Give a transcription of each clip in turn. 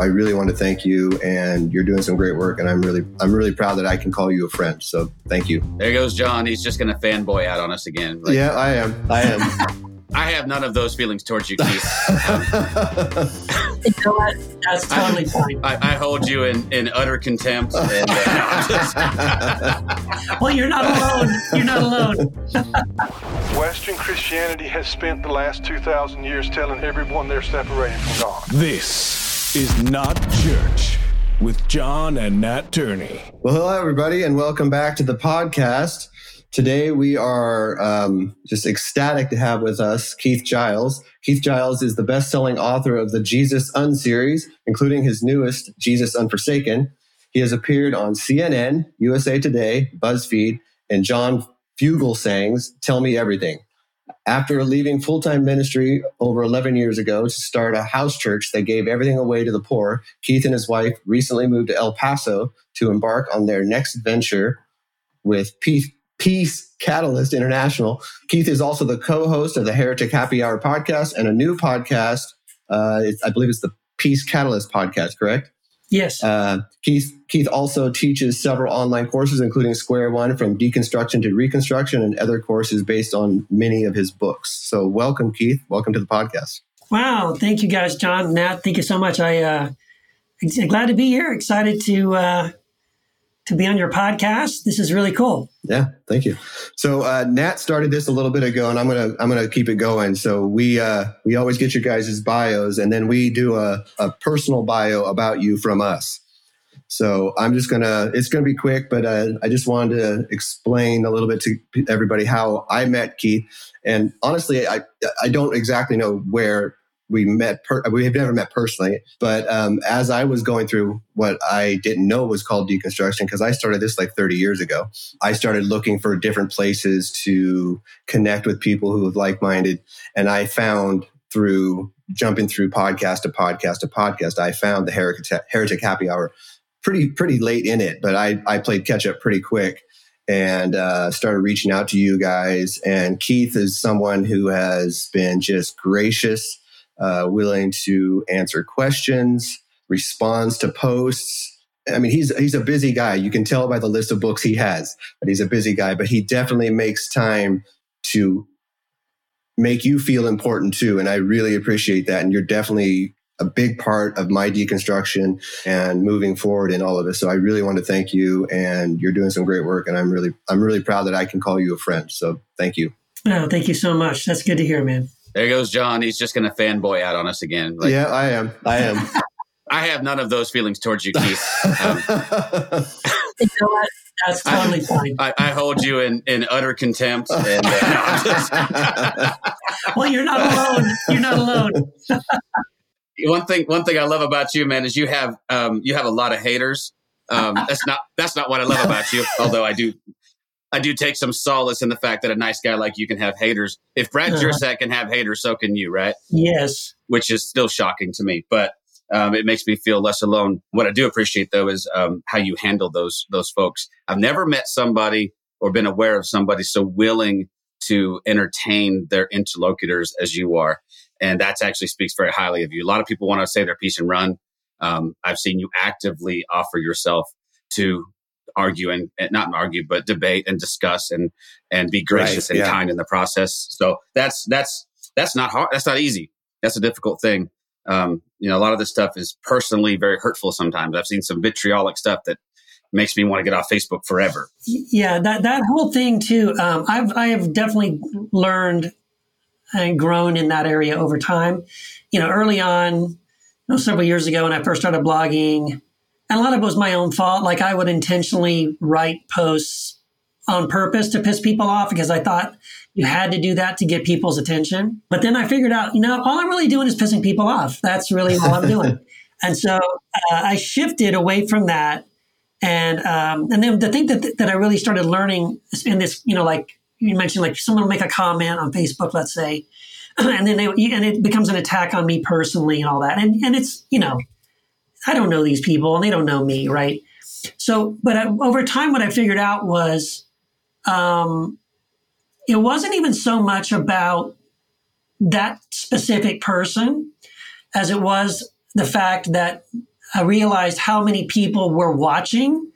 I really want to thank you, and you're doing some great work, and I'm really I'm really proud that I can call you a friend. So thank you. There goes John. He's just going to fanboy out on us again. Like, yeah, I am. I am. I have none of those feelings towards you, Keith. you know what? That's totally I, fine. I, I, hold you in, in utter contempt. And, uh, well, you're not alone. You're not alone. Western Christianity has spent the last 2,000 years telling everyone they're separated from God. This is not church with John and Nat Turney. Well, hello, everybody, and welcome back to the podcast. Today, we are um, just ecstatic to have with us Keith Giles. Keith Giles is the best selling author of the Jesus Un series, including his newest, Jesus Unforsaken. He has appeared on CNN, USA Today, BuzzFeed, and John Fugelsang's Tell Me Everything. After leaving full time ministry over 11 years ago to start a house church that gave everything away to the poor, Keith and his wife recently moved to El Paso to embark on their next venture with Peace Peace Catalyst International. Keith is also the co-host of the Heretic Happy Hour podcast and a new podcast. Uh, I believe it's the Peace Catalyst podcast, correct? Yes. Uh, Keith Keith also teaches several online courses, including Square One from Deconstruction to Reconstruction, and other courses based on many of his books. So, welcome, Keith. Welcome to the podcast. Wow, thank you, guys, John, Matt. Thank you so much. I uh, glad to be here. Excited to uh, to be on your podcast. This is really cool. Yeah, thank you. So uh, Nat started this a little bit ago, and I'm gonna I'm gonna keep it going. So we uh, we always get your guys' bios, and then we do a, a personal bio about you from us. So I'm just gonna it's gonna be quick, but uh, I just wanted to explain a little bit to everybody how I met Keith. And honestly, I I don't exactly know where we met per- we have never met personally but um, as i was going through what i didn't know was called deconstruction because i started this like 30 years ago i started looking for different places to connect with people who were like-minded and i found through jumping through podcast to podcast to podcast i found the heretic, heretic happy hour pretty pretty late in it but i i played catch up pretty quick and uh, started reaching out to you guys and keith is someone who has been just gracious uh, willing to answer questions, responds to posts. I mean, he's he's a busy guy. You can tell by the list of books he has that he's a busy guy, but he definitely makes time to make you feel important too. And I really appreciate that. And you're definitely a big part of my deconstruction and moving forward in all of this. So I really want to thank you and you're doing some great work. And I'm really, I'm really proud that I can call you a friend. So thank you. Oh, thank you so much. That's good to hear, man. There goes John. He's just going to fanboy out on us again. Like, yeah, I am. I am. I have none of those feelings towards you, Keith. Um, you know what? That's totally I, fine. I, I, hold you in, in utter contempt. And, uh, well, you're not alone. You're not alone. one thing, one thing I love about you, man, is you have um, you have a lot of haters. Um, that's not that's not what I love about you. Although I do I do take some solace in the fact that a nice guy like you can have haters. If Brad uh can have haters, so can you, right? Yes. Which is still shocking to me, but um, it makes me feel less alone. What I do appreciate though is um, how you handle those those folks. I've never met somebody or been aware of somebody so willing to entertain their interlocutors as you are, and that actually speaks very highly of you. A lot of people want to say their piece and run. Um, I've seen you actively offer yourself to argue and, and, not argue, but debate and discuss and and be gracious right, and yeah. kind in the process. So that's that's that's not hard. That's not easy. That's a difficult thing. Um, you know, a lot of this stuff is personally very hurtful. Sometimes I've seen some vitriolic stuff that makes me want to get off Facebook forever. Yeah, that that whole thing too. Um, I've I have definitely learned and grown in that area over time. You know, early on, you know, several years ago when I first started blogging, and a lot of it was my own fault. Like I would intentionally write posts on purpose to piss people off because I thought you had to do that to get people's attention. But then I figured out, you know, all I'm really doing is pissing people off. That's really all I'm doing. and so uh, I shifted away from that. And um, and then the thing that that I really started learning in this, you know, like you mentioned, like someone will make a comment on Facebook, let's say, and then they and it becomes an attack on me personally and all that. And and it's you know I don't know these people and they don't know me, right? So, but I, over time, what I figured out was um, it wasn't even so much about that specific person as it was the fact that I realized how many people were watching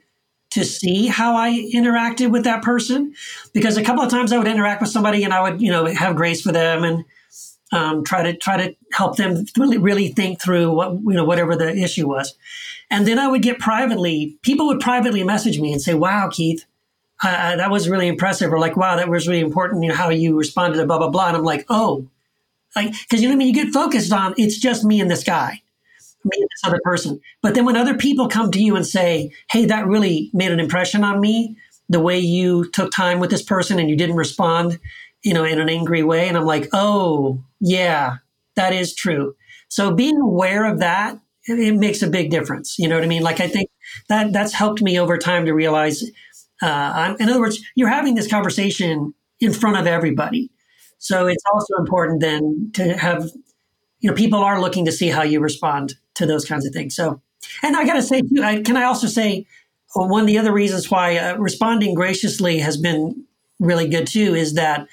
to see how I interacted with that person. Because a couple of times I would interact with somebody and I would, you know, have grace for them and um, try to try to help them really really think through what you know whatever the issue was. And then I would get privately, people would privately message me and say, "Wow, Keith, uh, that was really impressive," or like, "Wow, that was really important. You know how you responded to blah blah blah." And I'm like, "Oh." Like, because you know what I mean? You get focused on it's just me and this guy me and this other person. But then when other people come to you and say, hey, that really made an impression on me, the way you took time with this person and you didn't respond, you know, in an angry way. And I'm like, oh, yeah, that is true. So being aware of that, it, makes a big difference. You know what I mean? Like I think that that's helped me over time to realize, uh, in other words, you're having this conversation in front of everybody. So it's also important then to have, you know, people are looking to see how you respond to those kinds of things. So, and I got to say, too, I, can I also say uh, one of the other reasons why uh, responding graciously has been really good too is that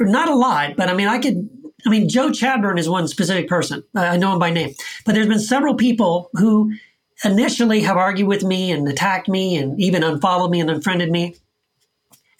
not a lot, but I mean, I could. I mean, Joe Chadburn is one specific person. I know him by name, but there's been several people who initially have argued with me and attacked me and even unfollowed me and unfriended me.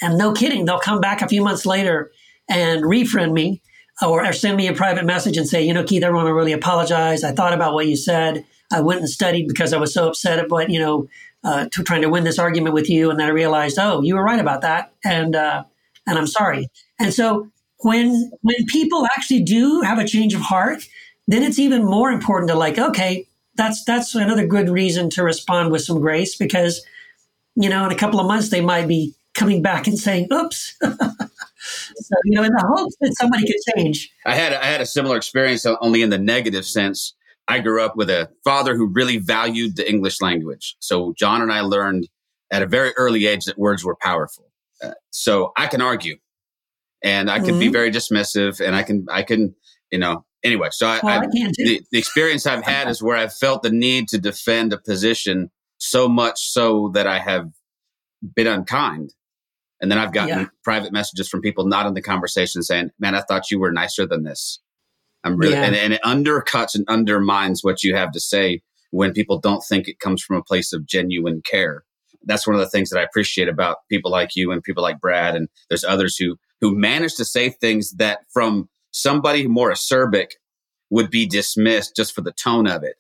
And no kidding, they'll come back a few months later and refriend me or, or send me a private message and say, you know, Keith, I want to really apologize. I thought about what you said. I went and studied because I was so upset about, you know, uh, to trying to win this argument with you. And then I realized, oh, you were right about that. And, uh, and I'm sorry. And so when, when people actually do have a change of heart, then it's even more important to like, okay, that's, that's another good reason to respond with some grace because, you know, in a couple of months, they might be coming back and saying, oops. So, you know, in the hopes that somebody could change. I had I had a similar experience, only in the negative sense. I grew up with a father who really valued the English language. So John and I learned at a very early age that words were powerful. Uh, so I can argue, and I can mm-hmm. be very dismissive, and I can I can you know anyway. So I, well, I, I the, the experience I've had is where I've felt the need to defend a position so much so that I have been unkind and then I've gotten yeah. private messages from people not in the conversation saying, man, I thought you were nicer than this. I'm really, yeah. and, and it undercuts and undermines what you have to say when people don't think it comes from a place of genuine care. That's one of the things that I appreciate about people like you and people like Brad. And there's others who, who managed to say things that from somebody more acerbic would be dismissed just for the tone of it.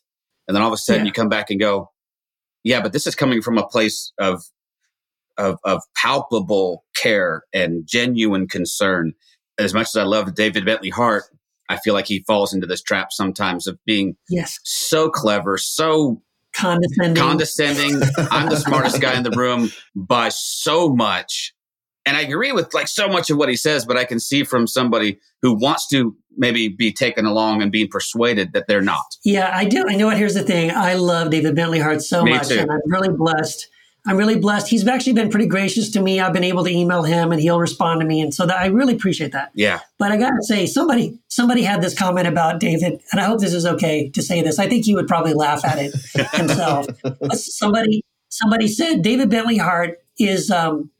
And then all of a sudden yeah. you come back and go, yeah, but this is coming from a place of of, of palpable care and genuine concern. As much as I love David Bentley Hart, I feel like he falls into this trap sometimes of being yes. so clever, so condescending. Condescending. I'm the smartest guy in the room by so much. And I agree with like so much of what he says, but I can see from somebody who wants to maybe be taken along and being persuaded that they're not. Yeah, I do. I know what here's the thing. I love David Bentley Hart so Me much. Too. And I'm really blessed I'm really blessed. He's actually been pretty gracious to me. I've been able to email him and he'll respond to me. And so that I really appreciate that. Yeah. But I got to say, somebody, somebody had this comment about David, and I hope this is okay to say this. I think he would probably laugh at it himself. somebody, somebody said David Bentley Hart is, um,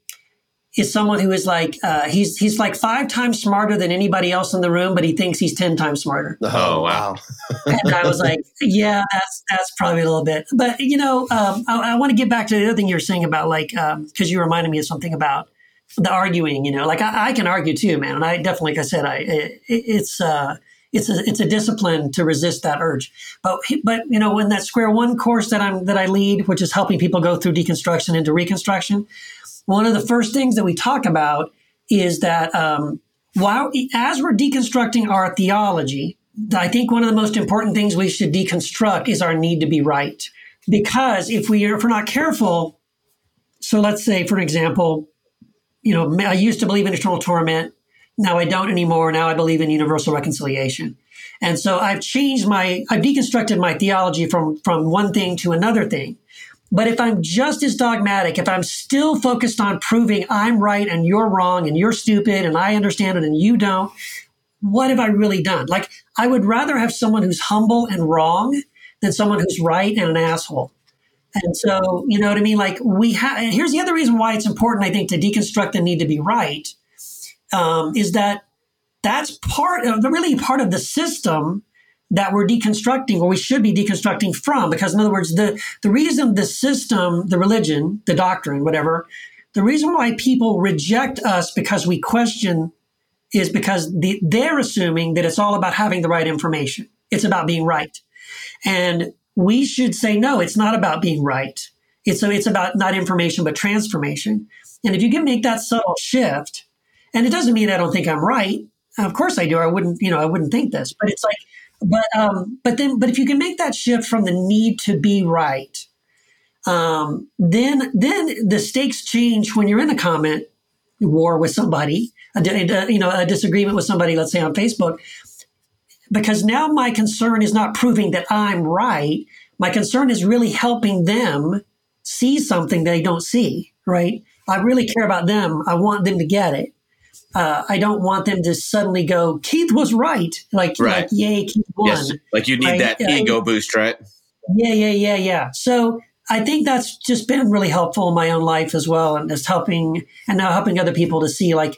is someone who is like uh, he's he's like five times smarter than anybody else in the room, but he thinks he's ten times smarter. Oh wow! and I was like, yeah, that's that's probably a little bit. But you know, um, I, I want to get back to the other thing you were saying about like because um, you reminded me of something about the arguing. You know, like I, I, can argue too, man, and I definitely, like I said, I it, it's. Uh, it's a it's a discipline to resist that urge. But but you know when that square one course that I'm that I lead, which is helping people go through deconstruction into reconstruction, one of the first things that we talk about is that um, while as we're deconstructing our theology, I think one of the most important things we should deconstruct is our need to be right. Because if we are, if we're not careful, so let's say, for example, you know, I used to believe in eternal torment. Now I don't anymore. Now I believe in universal reconciliation. And so I've changed my, I've deconstructed my theology from, from one thing to another thing. But if I'm just as dogmatic, if I'm still focused on proving I'm right and you're wrong and you're stupid and I understand it and you don't, what have I really done? Like, I would rather have someone who's humble and wrong than someone who's right and an asshole. And so, you know what I mean? Like, we have, here's the other reason why it's important, I think, to deconstruct the need to be right um, is that that's part of, the really part of the system that we're deconstructing or we should be deconstructing from. Because in other words, the, the reason the system, the religion, the doctrine, whatever, the reason why people reject us because we question is because the, they're assuming that it's all about having the right information. It's about being right. And we should say, no, it's not about being right. It's, so it's about not information, but transformation. And if you can make that subtle shift, and it doesn't mean I don't think I'm right. Of course I do. I wouldn't, you know, I wouldn't think this, but it's like, but, um, but then, but if you can make that shift from the need to be right, um, then, then the stakes change when you're in a comment war with somebody, a, a, you know, a disagreement with somebody, let's say on Facebook, because now my concern is not proving that I'm right. My concern is really helping them see something they don't see, right? I really care about them. I want them to get it. Uh, I don't want them to suddenly go, Keith was right. Like, right. like yay, Keith won. Yes. Like you need right? that ego boost, right? Yeah, yeah, yeah, yeah. So I think that's just been really helpful in my own life as well. And just helping, and now helping other people to see like,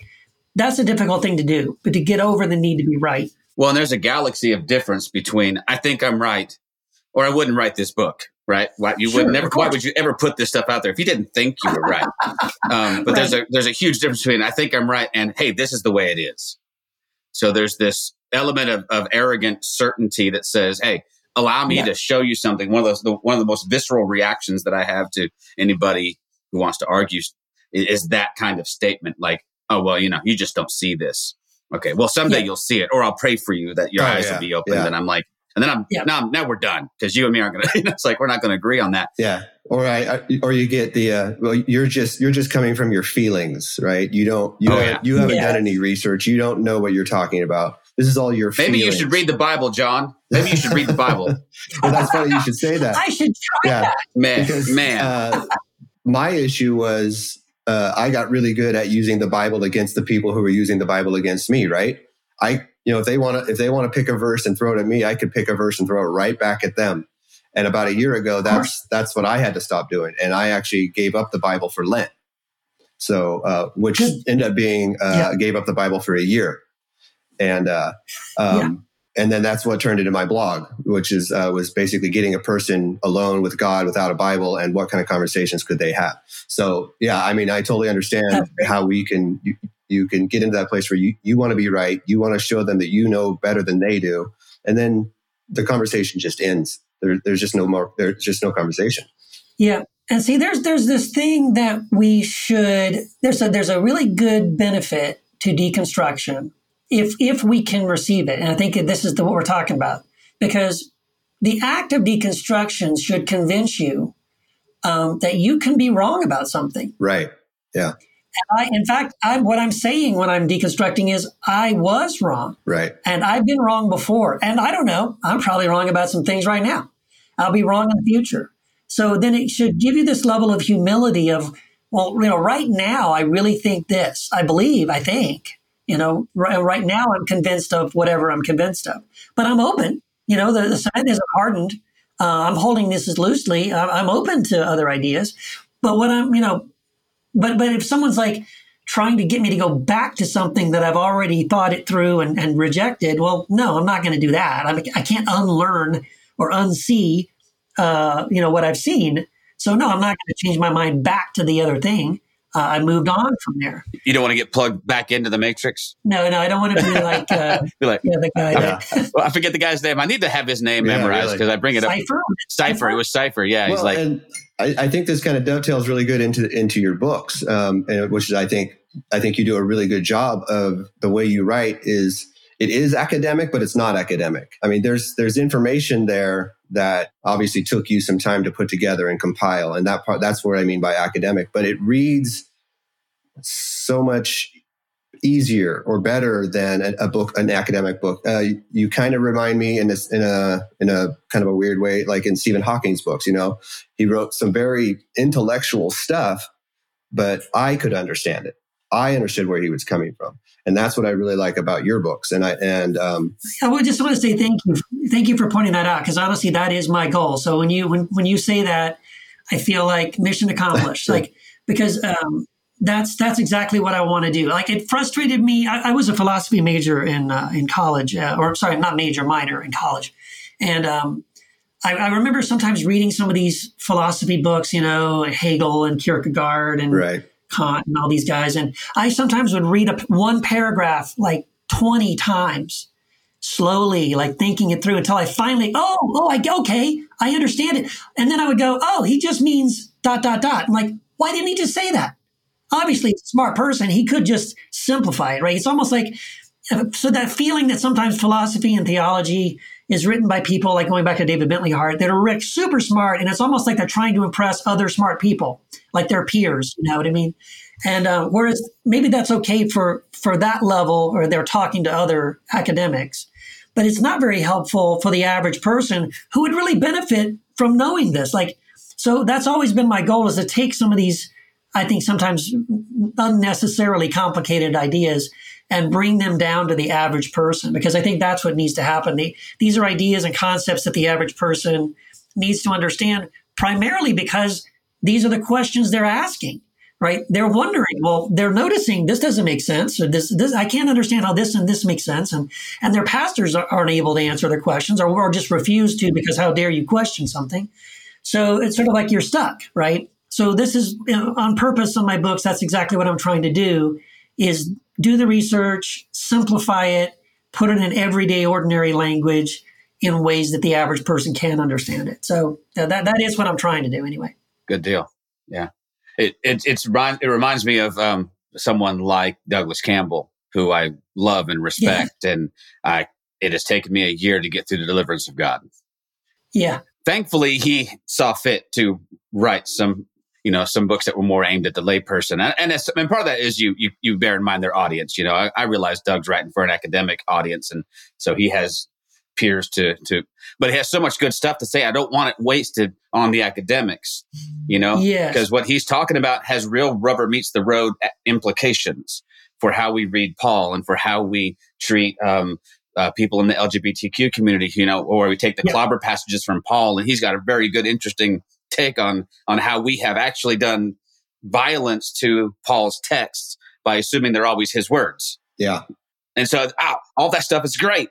that's a difficult thing to do, but to get over the need to be right. Well, and there's a galaxy of difference between I think I'm right or I wouldn't write this book right? Why you sure, would never? Why would you ever put this stuff out there if you didn't think you were right? Um, but right. there's a there's a huge difference between I think I'm right and hey, this is the way it is. So there's this element of, of arrogant certainty that says, hey, allow me yeah. to show you something. One of those the, one of the most visceral reactions that I have to anybody who wants to argue is, that kind of statement, like, oh well, you know, you just don't see this. Okay, well, someday yeah. you'll see it, or I'll pray for you that your oh, eyes yeah. will be opened. And I'm like, and then I'm yeah. now now we're done because you and me aren't going to. It's like we're not going to agree on that. Yeah, or I, I or you get the uh, well, you're just you're just coming from your feelings, right? You don't you oh, haven't, yeah. you haven't yeah. done any research. You don't know what you're talking about. This is all your. Feelings. Maybe feelings. you should read the Bible, John. Maybe you should read the Bible. well, that's funny. You should say that. I should try yeah. that. Man, because, man. Uh, my issue was uh, I got really good at using the Bible against the people who were using the Bible against me. Right? I you know, if they want to, if they want to pick a verse and throw it at me, I could pick a verse and throw it right back at them. And about a year ago, that's that's what I had to stop doing, and I actually gave up the Bible for Lent. So, uh, which ended up being uh, yeah. gave up the Bible for a year, and uh, um, yeah. and then that's what turned into my blog, which is uh, was basically getting a person alone with God without a Bible, and what kind of conversations could they have. So, yeah, I mean, I totally understand how we can you can get into that place where you, you want to be right. You want to show them that you know better than they do. And then the conversation just ends. There, there's just no more, there's just no conversation. Yeah. And see, there's, there's this thing that we should, there's a, there's a really good benefit to deconstruction if, if we can receive it. And I think this is the, what we're talking about because the act of deconstruction should convince you um, that you can be wrong about something. Right. Yeah. I, in fact, I, what I'm saying when I'm deconstructing is I was wrong. Right. And I've been wrong before. And I don't know. I'm probably wrong about some things right now. I'll be wrong in the future. So then it should give you this level of humility of, well, you know, right now I really think this. I believe, I think, you know, right, right now I'm convinced of whatever I'm convinced of. But I'm open. You know, the, the side isn't hardened. Uh, I'm holding this as loosely. I'm open to other ideas. But what I'm, you know, but but if someone's like trying to get me to go back to something that I've already thought it through and, and rejected, well, no, I'm not going to do that. I, mean, I can't unlearn or unsee, uh, you know, what I've seen. So no, I'm not going to change my mind back to the other thing. Uh, I moved on from there. You don't want to get plugged back into the matrix. No, no, I don't want to be like, uh, be like yeah, the guy. Yeah. well, I forget the guy's name. I need to have his name yeah, memorized because really. I bring it Cypher? up. Cypher. It was Cypher. Yeah, well, he's like. And I, I, think this kind of dovetails really good into into your books, um, and, which is I think I think you do a really good job of the way you write. Is it is academic, but it's not academic. I mean, there's there's information there that obviously took you some time to put together and compile, and that part that's what I mean by academic. But it reads so much easier or better than a, a book, an academic book. Uh, you, you kind of remind me in a, in a in a kind of a weird way, like in Stephen Hawking's books. You know, he wrote some very intellectual stuff, but I could understand it. I understood where he was coming from, and that's what I really like about your books. And I and um, I would just want to say thank you, thank you for pointing that out because honestly, that is my goal. So when you when when you say that, I feel like mission accomplished. like because um, that's that's exactly what I want to do. Like it frustrated me. I, I was a philosophy major in uh, in college, uh, or sorry, not major, minor in college, and um, I, I, remember sometimes reading some of these philosophy books, you know, Hegel and Kierkegaard and right. Kant and all these guys, and I sometimes would read a, one paragraph like twenty times, slowly, like thinking it through until I finally, oh, oh, I okay, I understand it, and then I would go, oh, he just means dot dot dot. I'm like, why didn't he just say that? Obviously a smart person. He could just simplify it, right? It's almost like so that feeling that sometimes philosophy and theology is written by people like going back to David Bentley Hart that are super smart, and it's almost like they're trying to impress other smart people, like their peers. You know what I mean? And uh, whereas maybe that's okay for for that level, or they're talking to other academics, but it's not very helpful for the average person who would really benefit from knowing this. Like, so that's always been my goal is to take some of these I think sometimes unnecessarily complicated ideas and bring them down to the average person because I think that's what needs to happen. The, these are ideas and concepts that the average person needs to understand primarily because these are the questions they're asking, right? They're wondering, well, they're noticing this doesn't make sense or this, this, I can't understand how this and this makes sense. And, and their pastors aren't able to answer their questions or, or just refuse to because how dare you question something. So it's sort of like you're stuck, right? So this is you know, on purpose on my books. That's exactly what I'm trying to do is do the research, simplify it, put it in everyday ordinary language in ways that the average person can understand it. So that, that is what I'm trying to do anyway. Good deal. Yeah. It, it, it's, it reminds me of um, someone like Douglas Campbell, who I love and respect. Yeah. And I, it has taken me a year to get through the deliverance of God. Yeah. Thankfully, he saw fit to write some you know some books that were more aimed at the layperson and and, and part of that is you you you bear in mind their audience you know I, I, realize doug's writing for an academic audience and so he has peers to to but he has so much good stuff to say i don't want it wasted on the academics you know yes. because what he's talking about has real rubber meets the road implications for how we read paul and for how we treat um, uh, people in the LGBTQ community, you know, or we take the yeah. clobber passages from Paul, and he's got a very good, interesting take on on how we have actually done violence to Paul's texts by assuming they're always his words. Yeah. And so, oh, all that stuff is great.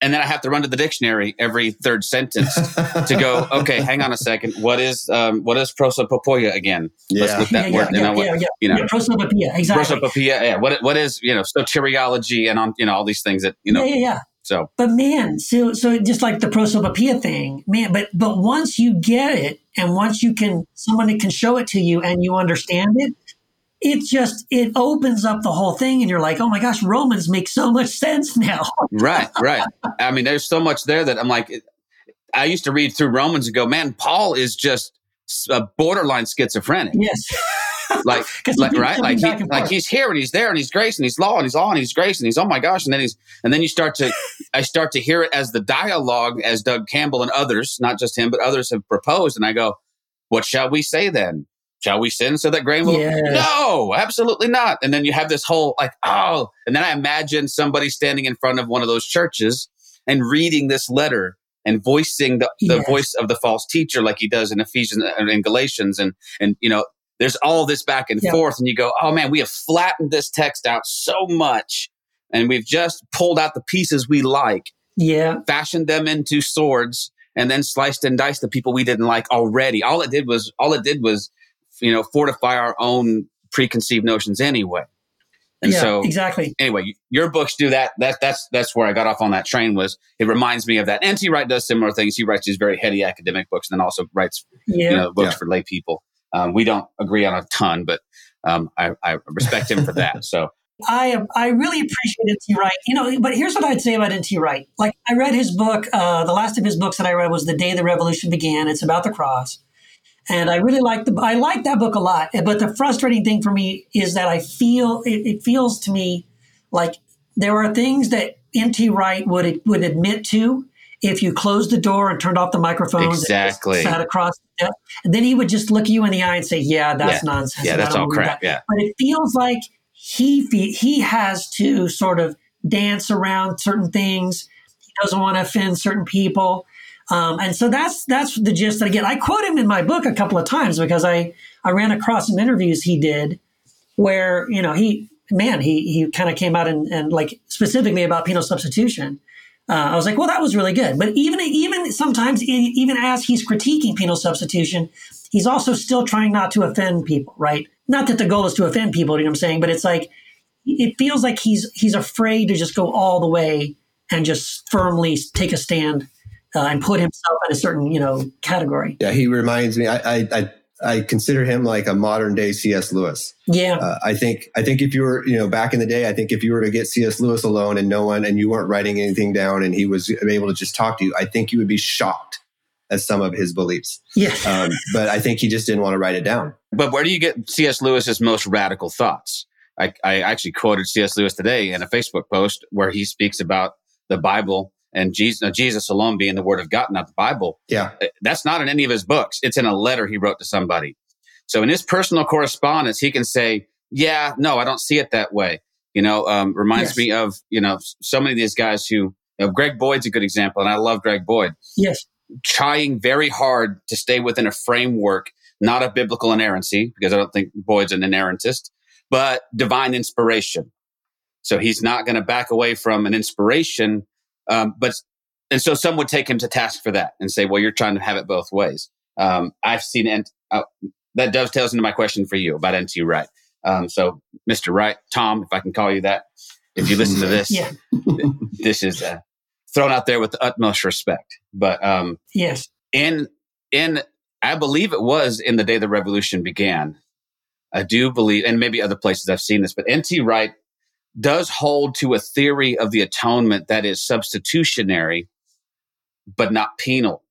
And then I have to run to the dictionary every third sentence to go, okay, hang on a second. What is um, what is prosopopoeia again? Yeah. Let's look that yeah, word. Yeah, yeah, yeah, yeah. You know, yeah, prosopopoeia, exactly. Prosopopoeia, yeah. What what is you know soteriology and on you know all these things that you know. Yeah, yeah, yeah. So, but man, so so just like the prosopopoeia thing, man. But but once you get it, and once you can, somebody can show it to you, and you understand it, it just it opens up the whole thing, and you're like, oh my gosh, Romans make so much sense now. right, right. I mean, there's so much there that I'm like, I used to read through Romans and go, man, Paul is just a borderline schizophrenic. Yes. like, like right, like he, like he's here and he's there and he's grace and he's law and he's law and he's grace and he's oh my gosh and then he's and then you start to I start to hear it as the dialogue as Doug Campbell and others, not just him but others have proposed, and I go, what shall we say then? Shall we sin so that grain will? Yeah. No, absolutely not. And then you have this whole like oh, and then I imagine somebody standing in front of one of those churches and reading this letter and voicing the, the yes. voice of the false teacher like he does in Ephesians and in Galatians and and you know there's all this back and forth and you go oh man we have flattened this text out so much and we've just pulled out the pieces we like yeah fashioned them into swords and then sliced and diced the people we didn't like already all it did was all it did was you know fortify our own preconceived notions anyway and yeah, so exactly. Anyway, your books do that. That that's that's where I got off on that train. Was it reminds me of that? N.T. Wright does similar things. He writes these very heady academic books, and then also writes yeah. you know books yeah. for lay people. Um, we don't agree on a ton, but um, I, I, respect him for that. So I I really appreciate N.T. Wright. You know, but here's what I'd say about N.T. Wright. Like I read his book. Uh, the last of his books that I read was The Day the Revolution Began. It's about the cross, and I really like the I like that book a lot. But the frustrating thing for me is that I feel it, it feels to me like there are things that N.T. Wright would would admit to if you closed the door and turned off the microphones exactly sat across the desk, and then he would just look you in the eye and say yeah that's yeah. nonsense yeah that's all crap that. yeah but it feels like he he has to sort of dance around certain things he doesn't want to offend certain people um, and so that's that's the gist that I get. I quote him in my book a couple of times because I I ran across some interviews he did where you know he man he he kind of came out and, and like specifically about penal substitution. Uh, I was like, well, that was really good. But even even sometimes even as he's critiquing penal substitution, he's also still trying not to offend people, right? Not that the goal is to offend people, you know what I'm saying? But it's like it feels like he's he's afraid to just go all the way and just firmly take a stand uh, and put himself in a certain you know category. Yeah, he reminds me. I I I, I consider him like a modern day C.S. Lewis. Yeah, uh, I think I think if you were you know back in the day, I think if you were to get C.S. Lewis alone and no one and you weren't writing anything down and he was able to just talk to you, I think you would be shocked at some of his beliefs. Yeah, um, but I think he just didn't want to write it down. But where do you get C.S. Lewis's most radical thoughts? I, I actually quoted C.S. Lewis today in a Facebook post where he speaks about the Bible and Jesus, Jesus alone being the word of God, not the Bible. Yeah. Uh, that's not in any of his books. It's in a letter he wrote to somebody. So in his personal correspondence, he can say, yeah, no, I don't see it that way. You know, um, reminds yes. me of, you know, so many of these guys who, you know, Greg Boyd's a good example. And I love Greg Boyd. Yes. Trying very hard to stay within a framework, not of biblical inerrancy, because I don't think Boyd's an inerrantist, but divine inspiration. So he's not going to back away from an inspiration. Um, but, and so some would take him to task for that and say, well, you're trying to have it both ways. Um, I've seen, and uh, that dovetails into my question for you about N.T. Wright. Um, so Mr. Wright, Tom, if I can call you that, if you listen to this, yeah. this is uh, thrown out there with the utmost respect. But um, yes, in in I believe it was in the day the revolution began. I do believe, and maybe other places I've seen this, but N.T. Wright does hold to a theory of the atonement that is substitutionary, but not penal.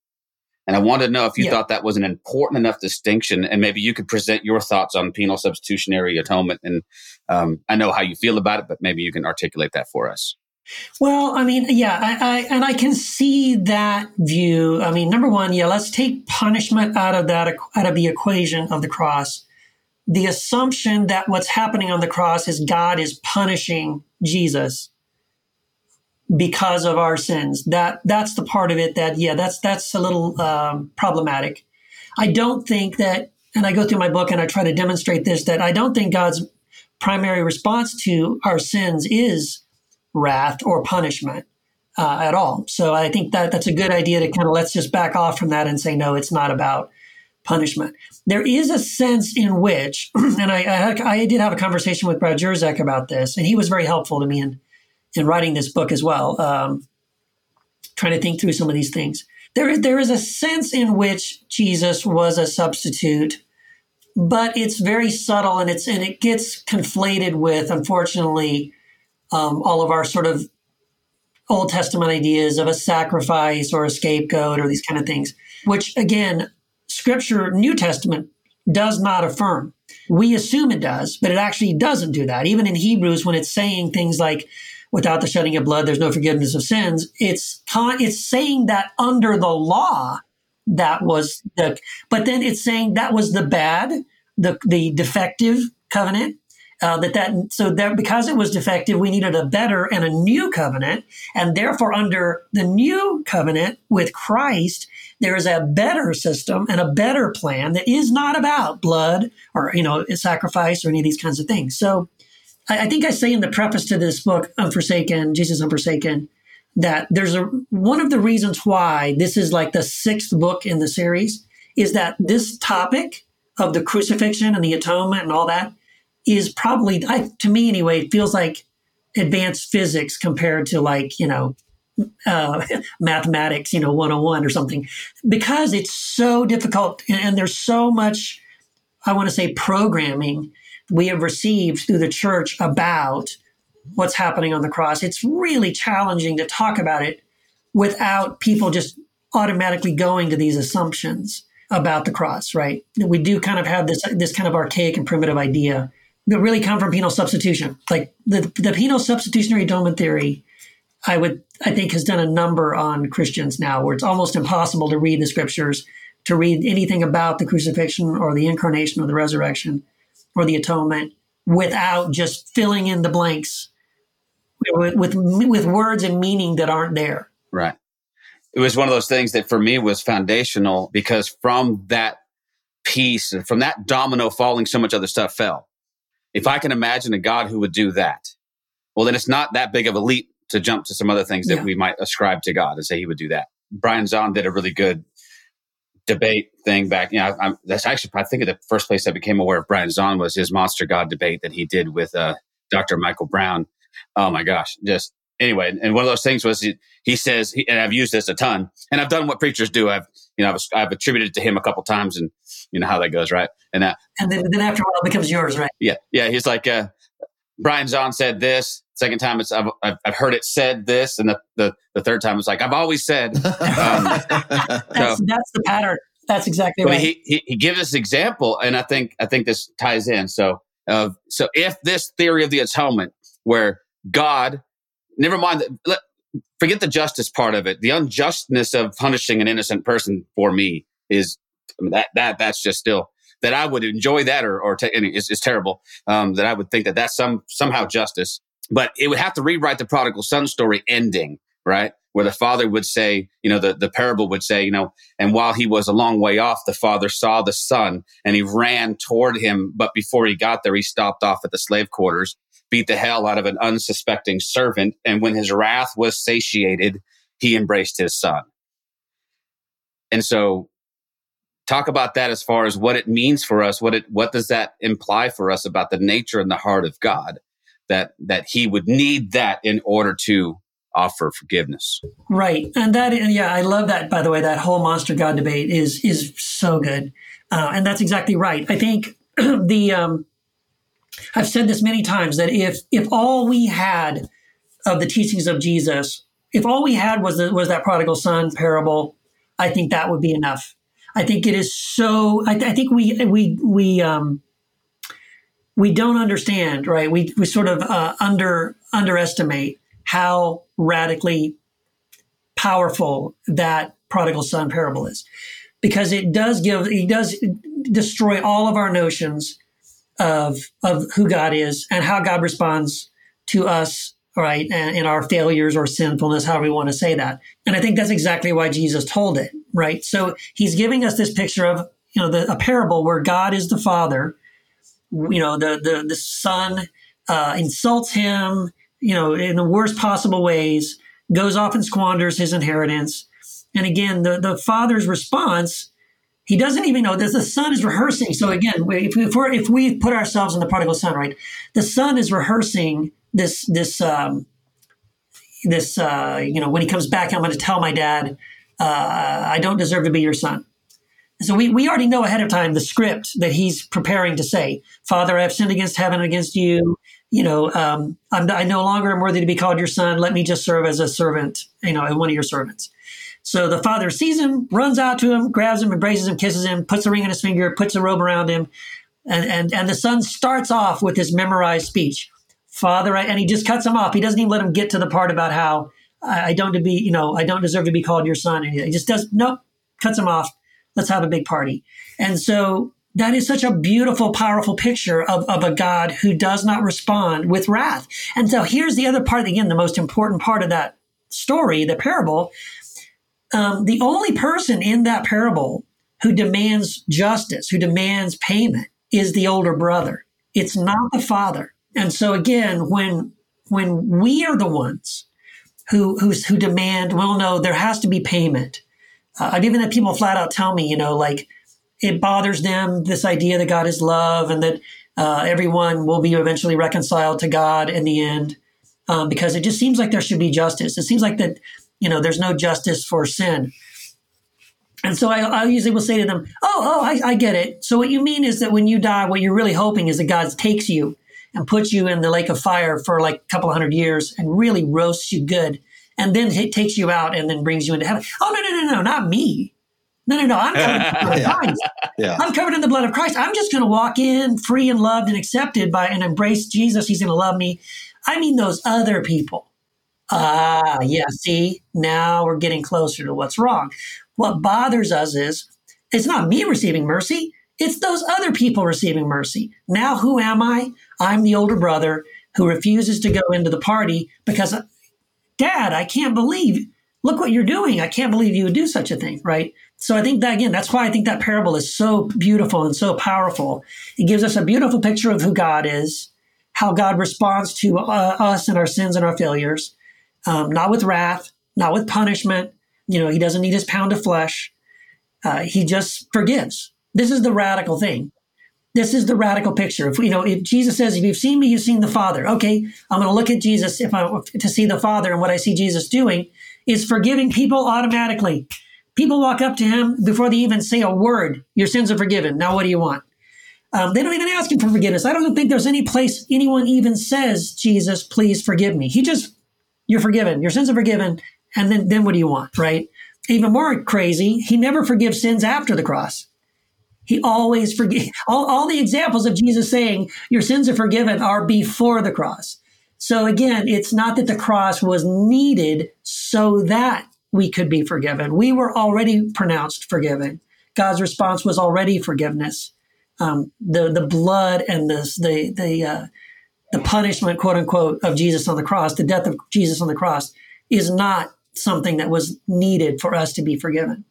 And I wanted to know if you yeah. thought that was an important enough distinction, and maybe you could present your thoughts on penal substitutionary atonement. And um, I know how you feel about it, but maybe you can articulate that for us. Well, I mean, yeah, I, I, and I can see that view. I mean, number one, yeah, let's take punishment out of that out of the equation of the cross the assumption that what's happening on the cross is God is punishing Jesus because of our sins. That that's the part of it that yeah, that's that's a little um, problematic. I don't think that, and I go through my book and I try to demonstrate this that I don't think God's primary response to our sins is wrath or punishment uh, at all. So I think that that's a good idea to kind of let's just back off from that and say no, it's not about punishment. There is a sense in which, and I, I, I, did have a conversation with Brad Jersak about this, and he was very helpful to me in, in writing this book as well, um, trying to think through some of these things. There is, there is a sense in which Jesus was a substitute, but it's very subtle and it's and it gets conflated with, unfortunately, um, all of our sort of Old Testament ideas of a sacrifice or a scapegoat or these kind of things, which again, Scripture, New Testament, does not affirm. We assume it does, but it actually doesn't do that. Even in Hebrews, when it's saying things like, without the shedding of blood, there's no forgiveness of sins, it's, it's saying that under the law, that was the, but then it's saying that was the bad, the, the defective covenant. Uh, that that so that because it was defective, we needed a better and a new covenant, and therefore under the new covenant with Christ, there is a better system and a better plan that is not about blood or you know sacrifice or any of these kinds of things. So I, I think I say in the preface to this book, Unforsaken, Jesus Unforsaken, that there's a one of the reasons why this is like the sixth book in the series is that this topic of the crucifixion and the atonement and all that is probably I, to me anyway it feels like advanced physics compared to like you know uh, mathematics, you know, 101 or something, because it's so difficult and, and there's so much, I want to say, programming we have received through the church about what's happening on the cross. It's really challenging to talk about it without people just automatically going to these assumptions about the cross, right? We do kind of have this this kind of archaic and primitive idea that really come from penal substitution. Like the, the penal substitutionary atonement theory I would, I think, has done a number on Christians now, where it's almost impossible to read the scriptures, to read anything about the crucifixion or the incarnation or the resurrection or the atonement without just filling in the blanks with, with, with words and meaning that aren't there. Right. It was one of those things that for me was foundational because from that piece, from that domino falling, so much other stuff fell. if I can imagine a God who would do that, well, then it's not that big of a leap to jump to some other things that Yeah. we might ascribe to God and say he would do that. Brian Zahnd did a really good debate thing back. You know, I'm, that's actually, I think the first place I became aware of Brian Zahnd was his monster God debate that he did with uh, Dr. Michael Brown. Oh my gosh. Just anyway. And one of those things was he, he says, he, and I've used this a ton and I've done what preachers do. I've, you know, I've, I've attributed it to him a couple times and you know how that goes, right? And uh, And then, then after a while, it becomes yours, right? yeah, yeah. He's like, uh, Brian Zahnd said this. Second time, it's I've, I've heard it said this, and the, the the third time, it's like I've always said. Um, That's, that's the pattern. That's exactly right. he, he he gives this example, and I think I think this ties in. So, uh, so if this theory of the atonement, where God, never mind, let, forget the justice part of it. The unjustness of punishing an innocent person for me is I mean, that that that's just still that I would enjoy that or or ta- and it's, it's terrible. Um, that I would think that that's some somehow justice, but it would have to rewrite the prodigal son story ending right where the father would say, you know, the the parable would say, you know, and while he was a long way off, the father saw the son and he ran toward him, but before he got there, he stopped off at the slave quarters beat the hell out of an unsuspecting servant. And when his wrath was satiated, he embraced his son. And so talk about that as far as what it means for us. What it, what does that imply for us about the nature and the heart of God that, that he would need that in order to offer forgiveness. Right, and that yeah, I love that. By the way, that whole monster god debate is is so good, uh, and that's exactly right. I think the um, I've said this many times that if if all we had of the teachings of Jesus, if all we had was the, was that prodigal son parable, I think that would be enough. I think it is so. I, I think we we we um, we don't understand, right? We we sort of uh, under underestimate how radically powerful that prodigal son parable is, because it does give it does destroy all of our notions of of who God is and how God responds to us, right, and, our failures or sinfulness, however we want to say that. And I think that's exactly why Jesus told it, right? So he's giving us this picture of you know the, a parable where God is the Father, you know the the the Son uh, insults him, you know, in the worst possible ways, goes off and squanders his inheritance. And again, the the Father's response he doesn't even know that the son is rehearsing. So again, if we, if, we're, if we put ourselves in the prodigal son, right, the son is rehearsing this this um, this uh, you know when he comes back, I'm going to tell my dad uh, I don't deserve to be your son. So we, we already know ahead of time the script that he's preparing to say, Father, I have sinned against heaven and against you. You know, um, I'm, I no longer am worthy to be called your son. Let me just serve as a servant, you know, one of your servants. So the father sees him, runs out to him, grabs him, embraces him, kisses him, puts a ring on his finger, puts a robe around him. And, and, and the son starts off with his memorized speech. Father, and he just cuts him off. He doesn't even let him get to the part about how I, don't to be, you know, I don't deserve to be called your son. And he just does, nope, cuts him off. Let's have a big party. And so that is such a beautiful, powerful picture of, of a God who does not respond with wrath. And so here's the other part, again, the most important part of that story, the parable. Um, the only person in that parable who demands justice, who demands payment, is the older brother. It's not the father. And so again, when when we are the ones who who demand, well, no, there has to be payment. Uh, I've even had people flat out tell me, you know, like it bothers them this idea that God is love and that uh, everyone will be eventually reconciled to God in the end, um, because it just seems like there should be justice. It seems like that you know there's no justice for sin. And so I, I usually will say to them, "Oh, oh, I, I get it. So what you mean is that when you die, what you're really hoping is that God takes you and puts you in the lake of fire for like a couple hundred years and really roasts you good, and then it takes you out and then brings you into heaven. Oh no, no, no, no, not me. No, no, no. I'm covered in the blood of Christ. Yeah. I'm covered in the blood of Christ. I'm just going to walk in free and loved and accepted by and embrace Jesus. He's going to love me. I mean those other people. Ah, yeah. See, now we're getting closer to what's wrong. What bothers us is it's not me receiving mercy. It's those other people receiving mercy. Now, who am I? I'm the older brother who refuses to go into the party because, Dad, I can't believe. Look what you're doing. I can't believe you would do such a thing, right? So I think that again, that's why I think that parable is so beautiful and so powerful. It gives us a beautiful picture of who God is, how God responds to uh, us and our sins and our failures, um, not with wrath, not with punishment. You know, He doesn't need His pound of flesh. Uh, he just forgives. This is the radical thing. This is the radical picture. If you know, if Jesus says, "If you've seen me, you've seen the Father," okay, I'm going to look at Jesus if I to see the Father, and what I see Jesus doing is forgiving people automatically. People walk up to him before they even say a word. Your sins are forgiven. Now, what do you want? Um, they don't even ask him for forgiveness. I don't think there's any place anyone even says, Jesus, please forgive me. He just, you're forgiven. Your sins are forgiven. And then, then what do you want, right? Even more crazy, he never forgives sins after the cross. He always forgive all, all the examples of Jesus saying your sins are forgiven are before the cross. So again, it's not that the cross was needed so that we could be forgiven. We were already pronounced forgiven. God's response was already forgiveness. Um, the the blood and the the the uh, the punishment, quote unquote, of Jesus on the cross, the death of Jesus on the cross, is not something that was needed for us to be forgiven.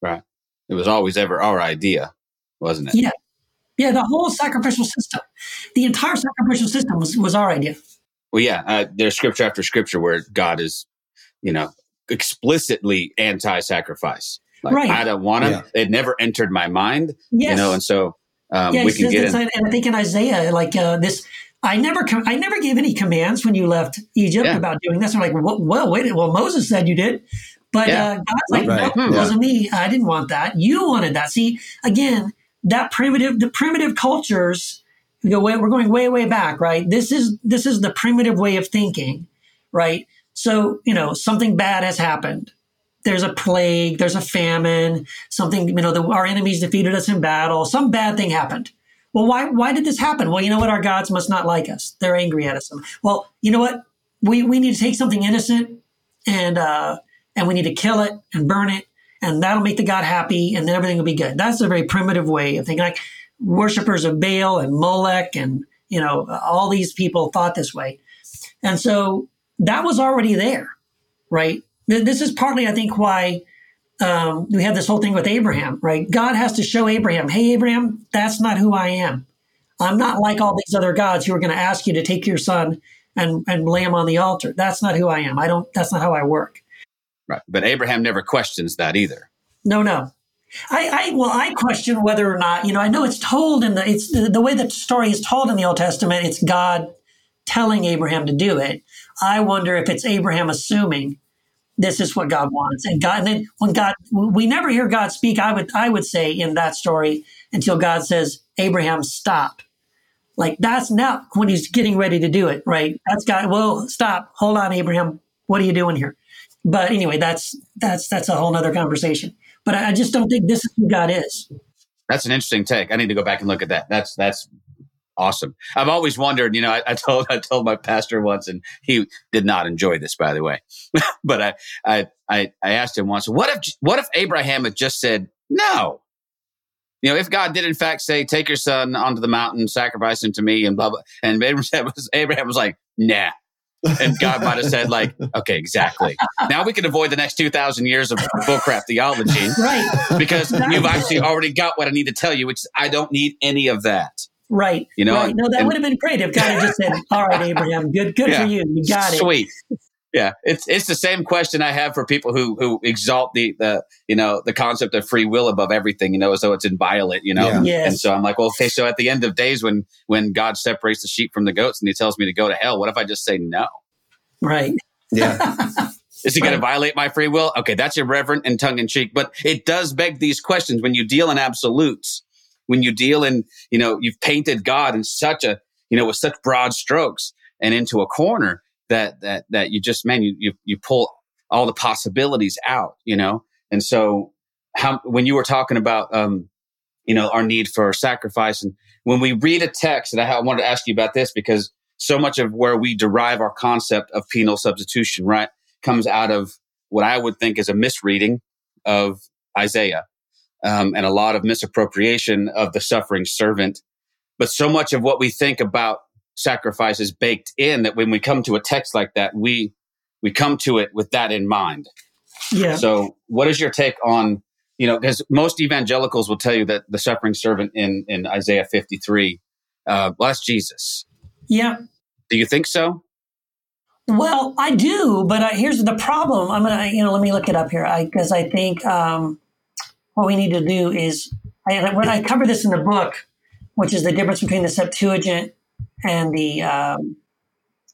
Right. It was always ever our idea, wasn't it? Yeah. Yeah. The whole sacrificial system, the entire sacrificial system was, was our idea. Well, yeah. Uh, there's scripture after scripture where God is, you know, explicitly anti-sacrifice. Like, Right. I don't want to. Yeah. It never entered my mind. Yes. You know, and so um, yeah, we can get this, in. and I think in Isaiah, like uh, this, I never, com- I never gave any commands when you left Egypt Yeah. about doing this. I'm like, well, well, wait, well, Moses said you did, but Yeah. uh, God's like, Right. no, it Yeah. wasn't me. I didn't want that. You wanted that. See, again, that primitive, the primitive cultures. We go, way, we're going way, way back, right? This is this is the primitive way of thinking, right? So you know, something bad has happened there's a plague, there's a famine, something, you know, the, our enemies defeated us in battle, some bad thing happened. Well, why, why did this happen? Well, you know what? Our gods must not like us. They're angry at us. Well, you know what? We, we need to take something innocent and, uh, and we need to kill it and burn it and that'll make the God happy and then everything will be good. That's a very primitive way of thinking. Like worshippers of Baal and Molech and, you know, all these people thought this way. And so that was already there, right? This is partly, I think, why um, we have this whole thing with Abraham, right? God has to show Abraham, hey, Abraham, that's not who I am. I'm not like all these other gods who are going to ask you to take your son and, and lay him on the altar. That's not who I am. I don't, that's not how I work. Right. But Abraham never questions that either. No, no. I, I well, I question whether or not you know. I know it's told in the it's the, way the story is told in the Old Testament. It's God telling Abraham to do it. I wonder if it's Abraham assuming this is what God wants, and God. And then when God, we never hear God speak. I would I would say in that story until God says, Abraham, stop. Like that's now when he's getting ready to do it, right? That's God. Well, stop. Hold on, Abraham. What are you doing here? But anyway, that's that's that's a whole nother conversation. But I I just don't think this is who God is. That's an interesting take. I need to go back and look at that. That's that's awesome. I've always wondered. You know, I, I told I told my pastor once, and he did not enjoy this, by the way. but I, I I I asked him once, what if what if Abraham had just said no? You know, if God did in fact say, "Take your son onto the mountain, sacrifice him to me," and blah blah, and Abraham was, Abraham was like, "Nah." And God might have said, like, okay, exactly. Now we can avoid the next 2,000 years of bullcrap theology Right, because you've actually already got what I need to tell you, which is I don't need any of that. right. You know, right. No, that and- would have been great if God had just said, "All right, Abraham, good, good Yeah. for you. You got it." Sweet. Yeah, it's it's the same question I have for people who who exalt the the you know the concept of free will above everything, you know, as though it's inviolate, you know. Yeah. Yes. And so I'm like, well, okay, so at the end of days, when when God separates the sheep from the goats and He tells me to go to hell, what if I just say no? Right. Yeah. Is he going to violate my free will? Okay, that's irreverent and tongue in cheek, but it does beg these questions when you deal in absolutes. When you deal in, you know, you've painted God in such a, you know, with such broad strokes and into a corner that that that you just, man, you you you pull all the possibilities out, you know. And so, how when you were talking about, um, you know, our need for sacrifice, and when we read a text, and I, I wanted to ask you about this because so much of where we derive our concept of penal substitution, right? comes out of what I would think is a misreading of Isaiah um, and a lot of misappropriation of the suffering servant. But so much of what we think about sacrifice is baked in that when we come to a text like that, we we come to it with that in mind. Yeah. So, what is your take on you know, because most evangelicals will tell you that the suffering servant in in Isaiah 53, uh, that's Jesus. Yeah. Do you think so? Well, I do, but uh, here's the problem. I'm gonna, you know, let me look it up here because I, think um, what we need to do is I, when I cover this in the book, which is the difference between the Septuagint and the um,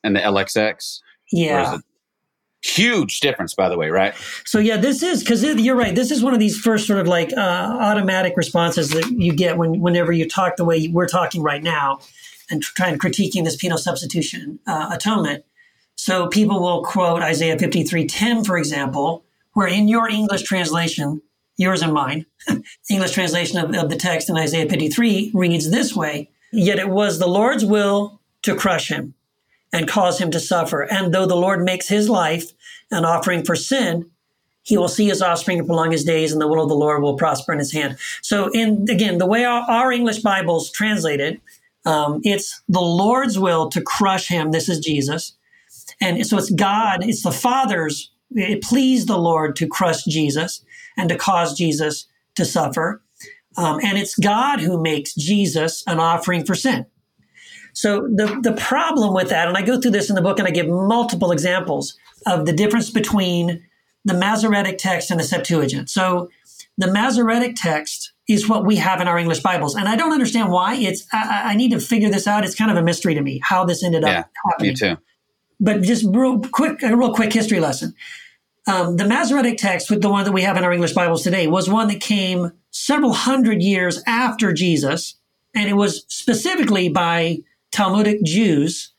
and the LXX. Yeah, huge difference, by the way, right? So yeah, this is because you're right. This is one of these first sort of like uh, automatic responses that you get when whenever you talk the way we're talking right now, and trying to critiquing this penal substitution uh, atonement. So people will quote Isaiah 53:10, for example, where in your English translation, yours and mine, English translation of, of the text in Isaiah 53 reads this way: Yet it was the Lord's will to crush him and cause him to suffer. And though the Lord makes his life an offering for sin, he will see his offspring prolong his days, and the will of the Lord will prosper in his hand. So, in again, the way our, our English Bibles translate it, um, it's the Lord's will to crush him. This is Jesus, and so it's God, it's the Father's. It pleased the Lord to crush Jesus and to cause Jesus to suffer, um, and it's God who makes Jesus an offering for sin. So the, the problem with that, and I go through this in the book and I give multiple examples of the difference between the Masoretic text and the Septuagint. So the Masoretic text is what we have in our English Bibles. And I don't understand why. It's I, I need to figure this out. It's kind of a mystery to me how this ended yeah, up happening. Me too. But just real quick, a real quick history lesson. Um, the Masoretic text, with the one that we have in our English Bibles today, was one that came several hundred years after Jesus, and it was specifically by Talmudic Jews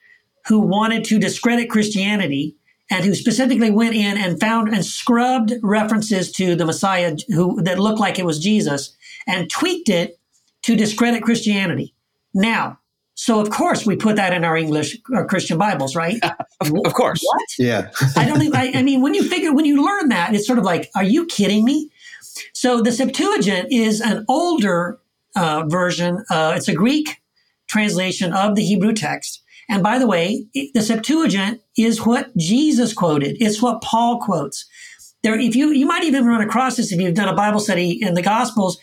who wanted to discredit Christianity and who specifically went in and found and scrubbed references to the Messiah who that looked like it was Jesus and tweaked it to discredit Christianity. Now, so of course we put that in our English our Christian Bibles, right? of, of, course. What? Yeah. I don't think I, I mean when you figure when you learn that, it's sort of like, are you kidding me? So the Septuagint is an older uh, version. Uh, it's a Greek translation of the Hebrew text. And by the way, the Septuagint is what Jesus quoted. It's what Paul quotes. There, if you you might even run across this if you've done a Bible study in the Gospels,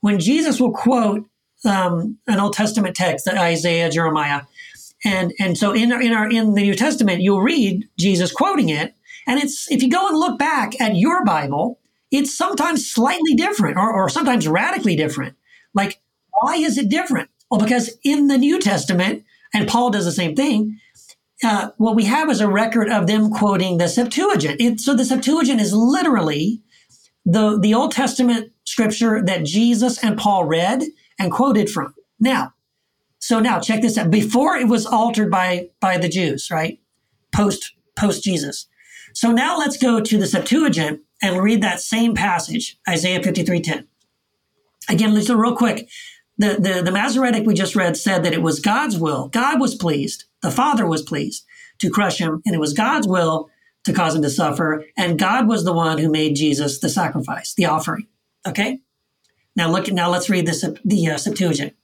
when Jesus will quote um, an Old Testament text, Isaiah, Jeremiah, and and so in our, in our in the New Testament, you'll read Jesus quoting it, and it's if you go and look back at your Bible, it's sometimes slightly different or, or sometimes radically different. Like, why is it different? Well, because in the New Testament, and Paul does the same thing, uh, what we have is a record of them quoting the Septuagint. It, so the Septuagint is literally the, the Old Testament scripture that Jesus and Paul read and quoted from. Now, so now check this out. Before it was altered by by the Jews, right? Post post Jesus. So now let's go to the Septuagint and read that same passage, Isaiah 53:10. Again, let's real quick the, the, the Masoretic we just read said that it was God's will. God was pleased. The Father was pleased to crush him, and it was God's will to cause him to suffer. And God was the one who made Jesus the sacrifice, the offering. Okay. Now look. Now let's read this. The uh, Septuagint.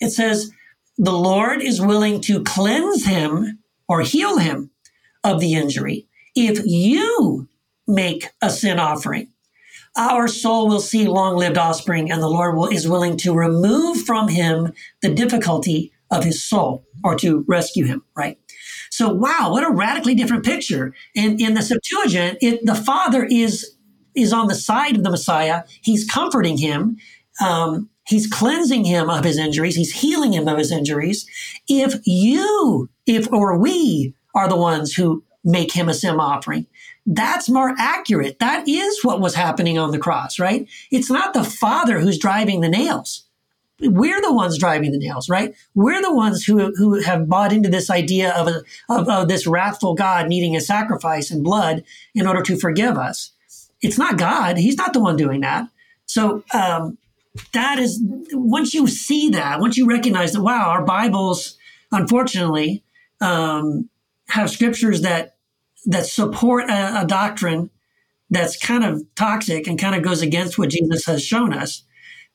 It says, "The Lord is willing to cleanse him or heal him of the injury if you make a sin offering." our soul will see long lived offspring, and the Lord will, is willing to remove from him the difficulty of his soul or to rescue him, right? So, wow, what a radically different picture. In, in the Septuagint, it, the Father is, is on the side of the Messiah. He's comforting him. Um, he's cleansing him of his injuries. He's healing him of his injuries. If you, if, or we are the ones who make him a sin offering, that's more accurate. That is what was happening on the cross, right? It's not the Father who's driving the nails. We're the ones driving the nails, right? We're the ones who, who have bought into this idea of, a, of, of this wrathful God needing a sacrifice and blood in order to forgive us. It's not God. He's not the one doing that. So, um, that is, once you see that, once you recognize that, wow, our Bibles, unfortunately, um, have scriptures that that support a, a doctrine that's kind of toxic and kind of goes against what Jesus has shown us.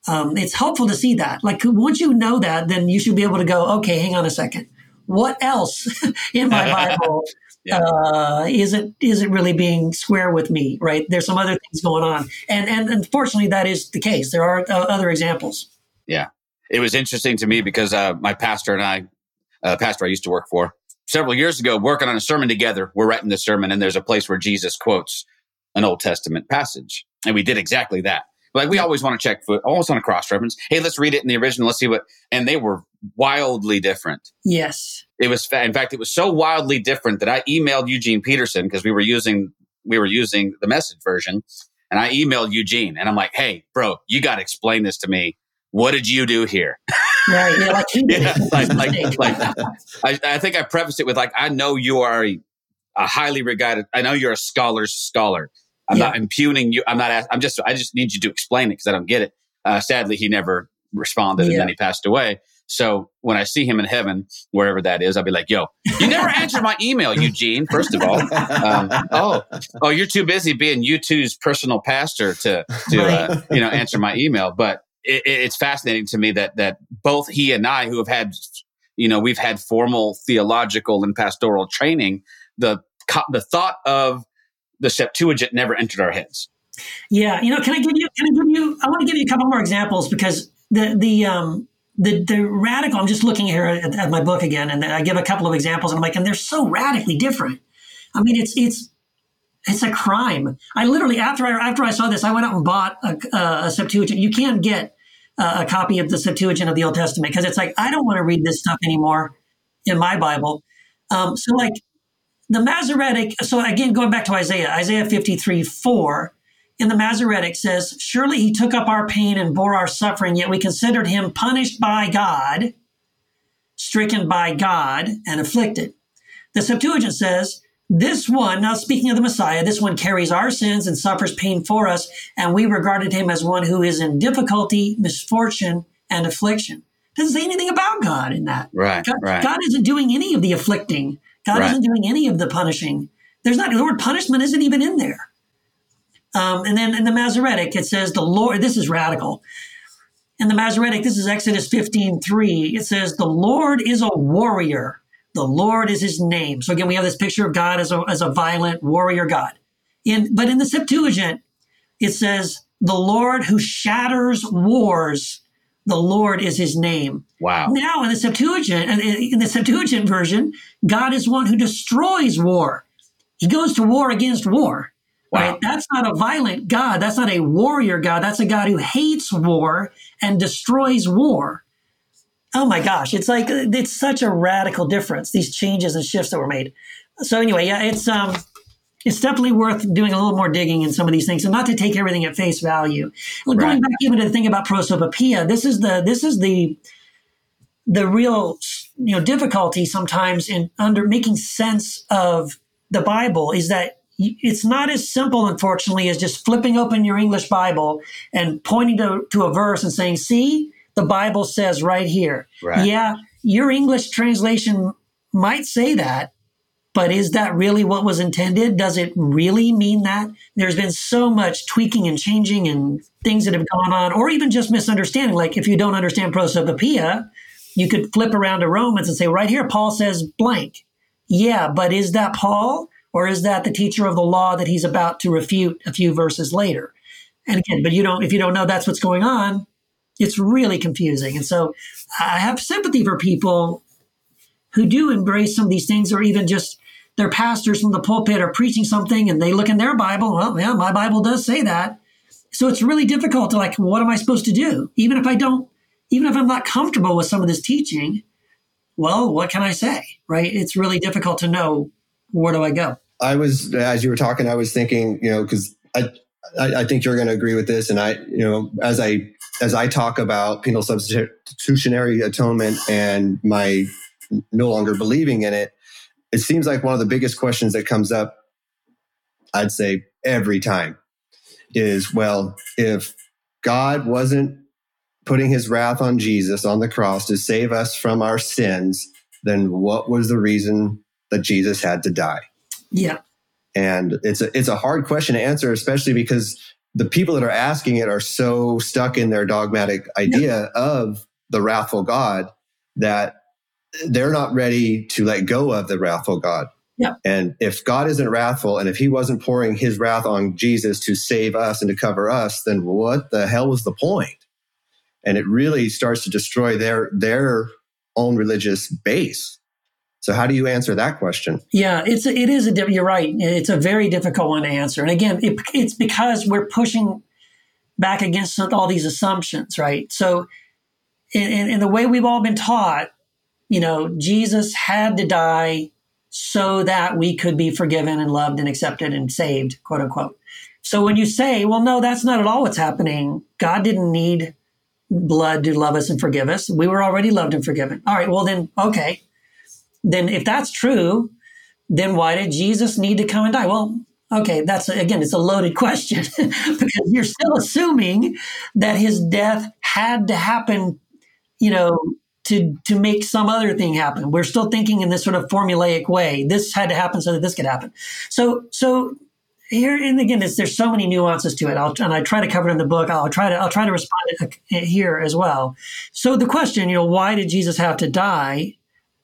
Um, it's helpful to see that. Like once you know that, then you should be able to go, okay, hang on a second. what else in my Bible Yeah. uh, isn't isn't really being square with me? Right? There's some other things going on, and and unfortunately, that is the case. There are uh, other examples. Yeah, it was interesting to me because uh, my pastor and I, uh, pastor I used to work for several years ago, working on a sermon together. We're writing the sermon, and there's a place where Jesus quotes an Old Testament passage, and we did exactly that. Like we always want to check, foot, always want to cross reference. Hey, let's read it in the original. Let's see what. And they were wildly different. Yes. It was, in fact, it was so wildly different that I emailed Eugene Peterson because we were using we were using the message version, and I emailed Eugene, and I'm like, "Hey, bro, you got to explain this to me. What did you do here?" Right. Yeah. Like. Yeah, like, like, like I, I think I prefaced it with like, I know you are a, a highly regarded. I know you're a scholar's scholar. I'm Yeah. not impugning you. I'm not. ask- I'm just. I just need you to explain it because I don't get it. Uh, sadly, he never responded, and then he passed away. So when I see him in heaven, wherever that is, I'll be like, "Yo, you never answered my email, Eugene. First of all, um, oh, oh, you're too busy being U2's personal pastor to to uh, you know answer my email." But it, it- it's fascinating to me that that both he and I, who have had, you know, we've had formal theological and pastoral training, the the thought of the Septuagint never entered our heads. Yeah, you know, can I give you? Can I give you? I want to give you a couple more examples because the the um the the radical. I'm just looking here at, at my book again, and I give a couple of examples, and I'm like, and they're so radically different. I mean, it's it's it's a crime. I literally after I after I saw this, I went out and bought a, a Septuagint. You can't get a, copy of the Septuagint of the Old Testament because it's like I don't want to read this stuff anymore in my Bible. Um, so like the Masoretic. So again, going back to Isaiah, Isaiah 53 4 in the Masoretic says, Surely he took up our pain and bore our suffering, yet we considered him punished by God, stricken by God, and afflicted. The Septuagint says, This one, now speaking of the Messiah, this one carries our sins and suffers pain for us, and we regarded him as one who is in difficulty, misfortune, and affliction. Doesn't say anything about God in that. Right, God, right. God isn't doing any of the afflicting. God Right. isn't doing any of the punishing. There's not the word punishment isn't even in there. Um, and then in the Masoretic, it says the Lord. This is radical. In the Masoretic, this is Exodus 15, 3. It says, The Lord is a warrior. The Lord is his name. So again, we have this picture of God as a, as a violent warrior God. In, but in the Septuagint, it says, The Lord who shatters wars. The Lord is his name. Wow. Now in the Septuagint, in- in the Septuagint version, God is one who destroys war. He goes to war against war. Wow. Right? That's not a violent God. That's not a warrior God. That's a God who hates war and destroys war. Oh my gosh, it's like it's such a radical difference. These changes and shifts that were made. So anyway, yeah, it's um, it's definitely worth doing a little more digging in some of these things, and not to take everything at face value. Well, Going back even to the thing about prosopopoeia, this is the this is the the real you know difficulty sometimes in under making sense of the Bible is that it's not as simple, unfortunately, as just flipping open your English Bible and pointing to, to a verse and saying, "See, the Bible says right here." Right. Yeah, your English translation might say that, but is that really what was intended? Does it really mean that? There's been so much tweaking and changing and things that have gone on, or even just misunderstanding. Like if you don't understand prosopopoeia, you could flip around to Romans and say, right here, Paul says blank. Yeah, but is that Paul or is that the teacher of the law that he's about to refute a few verses later? And again, but you don't, if you don't know that's what's going on, it's really confusing. And so I have sympathy for people who do embrace some of these things or even just their pastors from the pulpit are preaching something and they look in their Bible. Well, yeah, my Bible does say that. So it's really difficult to like, what am I supposed to do? Even if I don't, even if I'm not comfortable with some of this teaching, well, what can I say? Right? It's really difficult to know where do I go. I was as you were talking, I was thinking, you know, because I, I I think you're going to agree with this, and I, you know, as I as I talk about penal substitutionary atonement and my no longer believing in it, it seems like one of the biggest questions that comes up, I'd say every time, is well, if God wasn't putting His wrath on Jesus on the cross to save us from our sins, then what was the reason that Jesus had to die? Yeah. and it's a it's a hard question to answer especially because the people that are asking it are so stuck in their dogmatic idea of the wrathful god that they're not ready to let go of the wrathful God. Yeah. And if God isn't wrathful and if he wasn't pouring his wrath on Jesus to save us and to cover us, then what the hell was the point? And it really starts to destroy their their own religious base. So how do you answer that question? Yeah, it's a, it is a you're right. It's a very difficult one to answer. And again, it, it's because we're pushing back against all these assumptions, right? So in, in, in the way we've all been taught, you know, Jesus had to die so that we could be forgiven and loved and accepted and saved, quote unquote. So when you say, well, no, that's not at all what's happening. God didn't need blood to love us and forgive us. We were already loved and forgiven. All right, well, then, okay. Then if that's true, then why did Jesus need to come and die? Well, okay, that's again, it's a loaded question because you're still assuming that his death had to happen, you know, to to make some other thing happen. We're still thinking in this sort of formulaic way. This had to happen so that this could happen. So so here and again, there's so many nuances to it. I'll and I try to cover it in the book. I'll try to I'll try to respond uh, here as well. So the question, you know, why did Jesus have to die?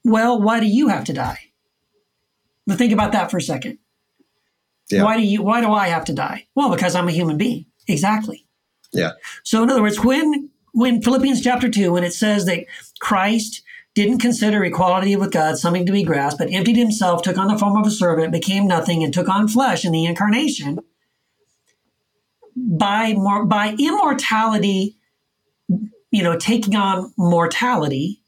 Well, why do you have to die? But think about that for a second. Yeah. Why do you? Why do I have to die? Well, because I'm a human being. Exactly. Yeah. So in other words, when when Philippians chapter 2, when it says that Christ didn't consider equality with God something to be grasped, but emptied himself, took on the form of a servant, became nothing, and took on flesh in the incarnation, by, more, by immortality, you know, taking on mortality,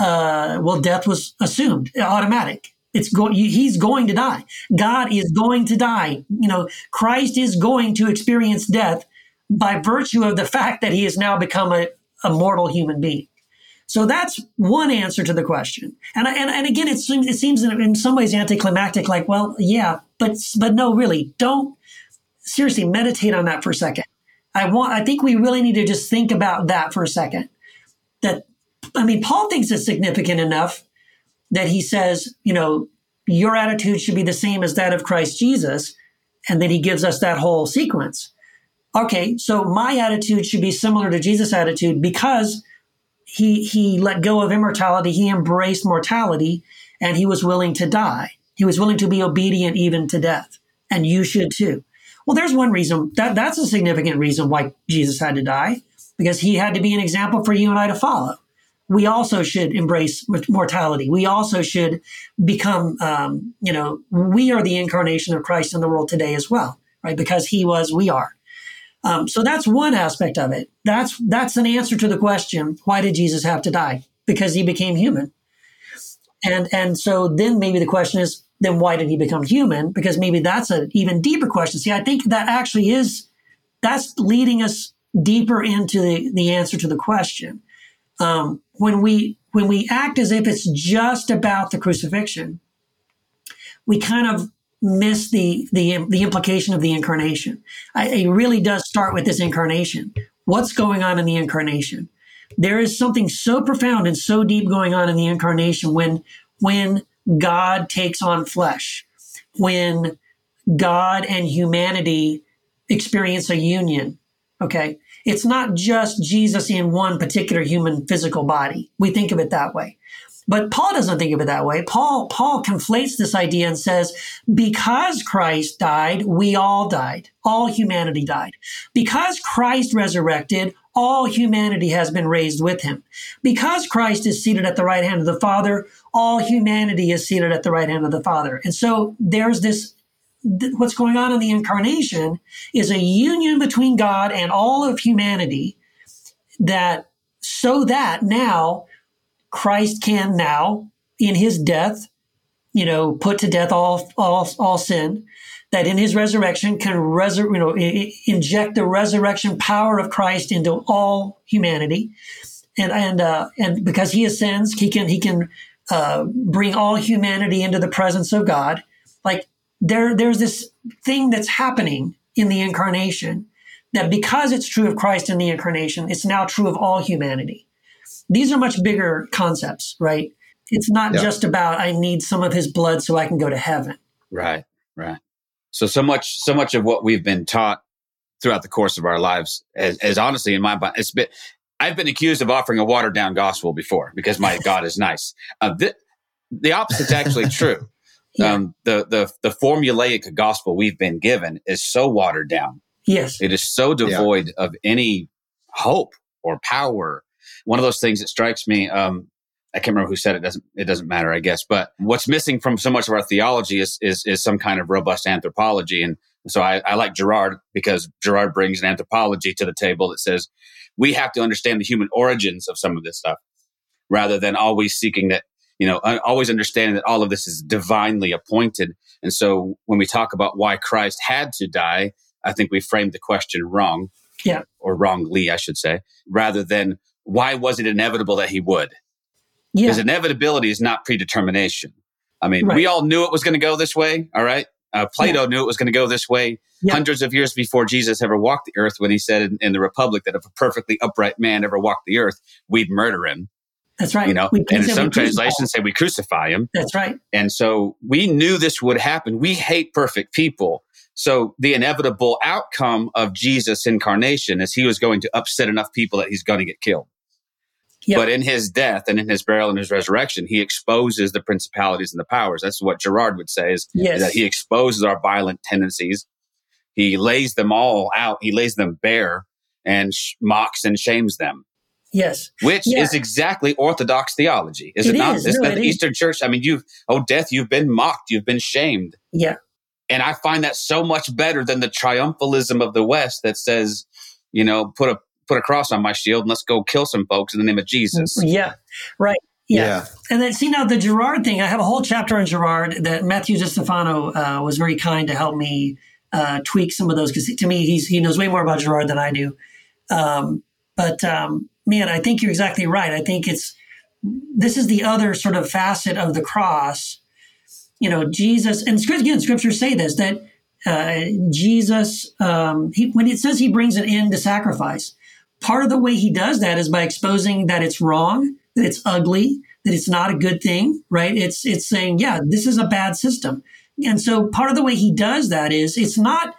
uh, well, death was assumed, automatic. It's going. He's going to die. God is going to die. You know, Christ is going to experience death by virtue of the fact that he has now become a, a mortal human being. So that's one answer to the question. And and, and again, it seems, it seems in some ways anticlimactic, like, well, yeah, but but no, really, don't seriously meditate on that for a second. I want. I think we really need to just think about that for a second. That I mean, Paul thinks it's significant enough that he says, you know, your attitude should be the same as that of Christ Jesus, and then he gives us that whole sequence okay, so my attitude should be similar to Jesus' attitude because he he let go of immortality, he embraced mortality, and he was willing to die. He was willing to be obedient even to death. And you should too. Well, there's one reason that that's a significant reason why Jesus had to die, because he had to be an example for you and I to follow. We also should embrace mortality. We also should become, um, you know, we are the incarnation of Christ in the world today as well, right? Because he was, we are. Um, so that's one aspect of it. That's that's an answer to the question: Why did Jesus have to die? Because he became human. And and so then maybe the question is: Then why did he become human? Because maybe that's an even deeper question. See, I think that actually is that's leading us deeper into the, the answer to the question. Um, when we when we act as if it's just about the crucifixion, we kind of miss the the the implication of the incarnation. I, it really does start with this incarnation. What's going on in the incarnation? There is something so profound and so deep going on in the incarnation when when God takes on flesh, when God and humanity experience a union. Okay. It's not just Jesus in one particular human physical body. We think of it that way. But Paul doesn't think of it that way. Paul, Paul conflates this idea and says, because Christ died, we all died. All humanity died. Because Christ resurrected, all humanity has been raised with him. Because Christ is seated at the right hand of the Father, all humanity is seated at the right hand of the Father. And so there's this what's going on in the incarnation is a union between God and all of humanity that so that now Christ can now, in his death, you know, put to death all all all sin. That in his resurrection can resur- you know, inject the resurrection power of Christ into all humanity, and and uh, and because he ascends, he can he can uh, bring all humanity into the presence of God. Like there there's this thing that's happening in the incarnation that because it's true of Christ in the incarnation, it's now true of all humanity these are much bigger concepts, right? It's not yeah. just about I need some of his blood so I can go to heaven. Right, right. So so much so much of what we've been taught throughout the course of our lives as, as honestly in my mind it's been I've been accused of offering a watered down gospel before because my God is nice. Uh, the, the opposite's actually true. Yeah. Um, the, the, the formulaic gospel we've been given is so watered down. Yes. It is so devoid of any hope or power. One of those things that strikes me, um, I can't remember who said it. Doesn't it doesn't matter, I guess. But what's missing from so much of our theology is is, is some kind of robust anthropology. And so I, I like Girard because Girard brings an anthropology to the table that says we have to understand the human origins of some of this stuff, rather than always seeking that you know always understanding that all of this is divinely appointed. And so when we talk about why Christ had to die, I think we framed the question wrong. Yeah. Or wrongly, I should say, rather than why was it inevitable that he would? Yeah. Because inevitability is not predetermination. I mean, Right. we all knew it was going to go this way. All right. Uh, Plato knew it was going to go this way Yeah. hundreds of years before Jesus ever walked the earth when he said in, in the Republic that if a perfectly upright man ever walked the earth, we'd murder him. That's right. You know, and we in said some translations say we crucify him. That's right. And so we knew this would happen. We hate perfect people. So the inevitable outcome of Jesus' incarnation is he was going to upset enough people that he's going to get killed. Yeah. But in his death and in his burial and his resurrection, he exposes the principalities and the powers. That's what Girard would say is, Yes. is that he exposes our violent tendencies. He lays them all out. He lays them bare and sh- mocks and shames them, yes. which Yeah. is exactly Orthodox theology. Is it, It not? is. Isn't No, that it the is. Eastern Church? I mean, you've, oh, death, you've been mocked. You've been shamed. Yeah. And I find that so much better than the triumphalism of the West that says, you know, put a put a cross on my shield and let's go kill some folks in the name of Jesus. Yeah. Right. Yeah. And then see now the Girard thing. I have a whole chapter on Girard that Matthew DiStefano uh, was very kind to help me uh, tweak some of those because to me he's he knows way more about Girard than I do. Um, but um, man, I think you're exactly right. I think it's this is the other sort of facet of the cross. You know, Jesus and again, scriptures say this that uh, Jesus um, he, when it says he brings an end to sacrifice. Part of the way he does that is by exposing that it's wrong, that it's ugly, that it's not a good thing, right? It's it's saying, yeah, this is a bad system. And so part of the way he does that is it's not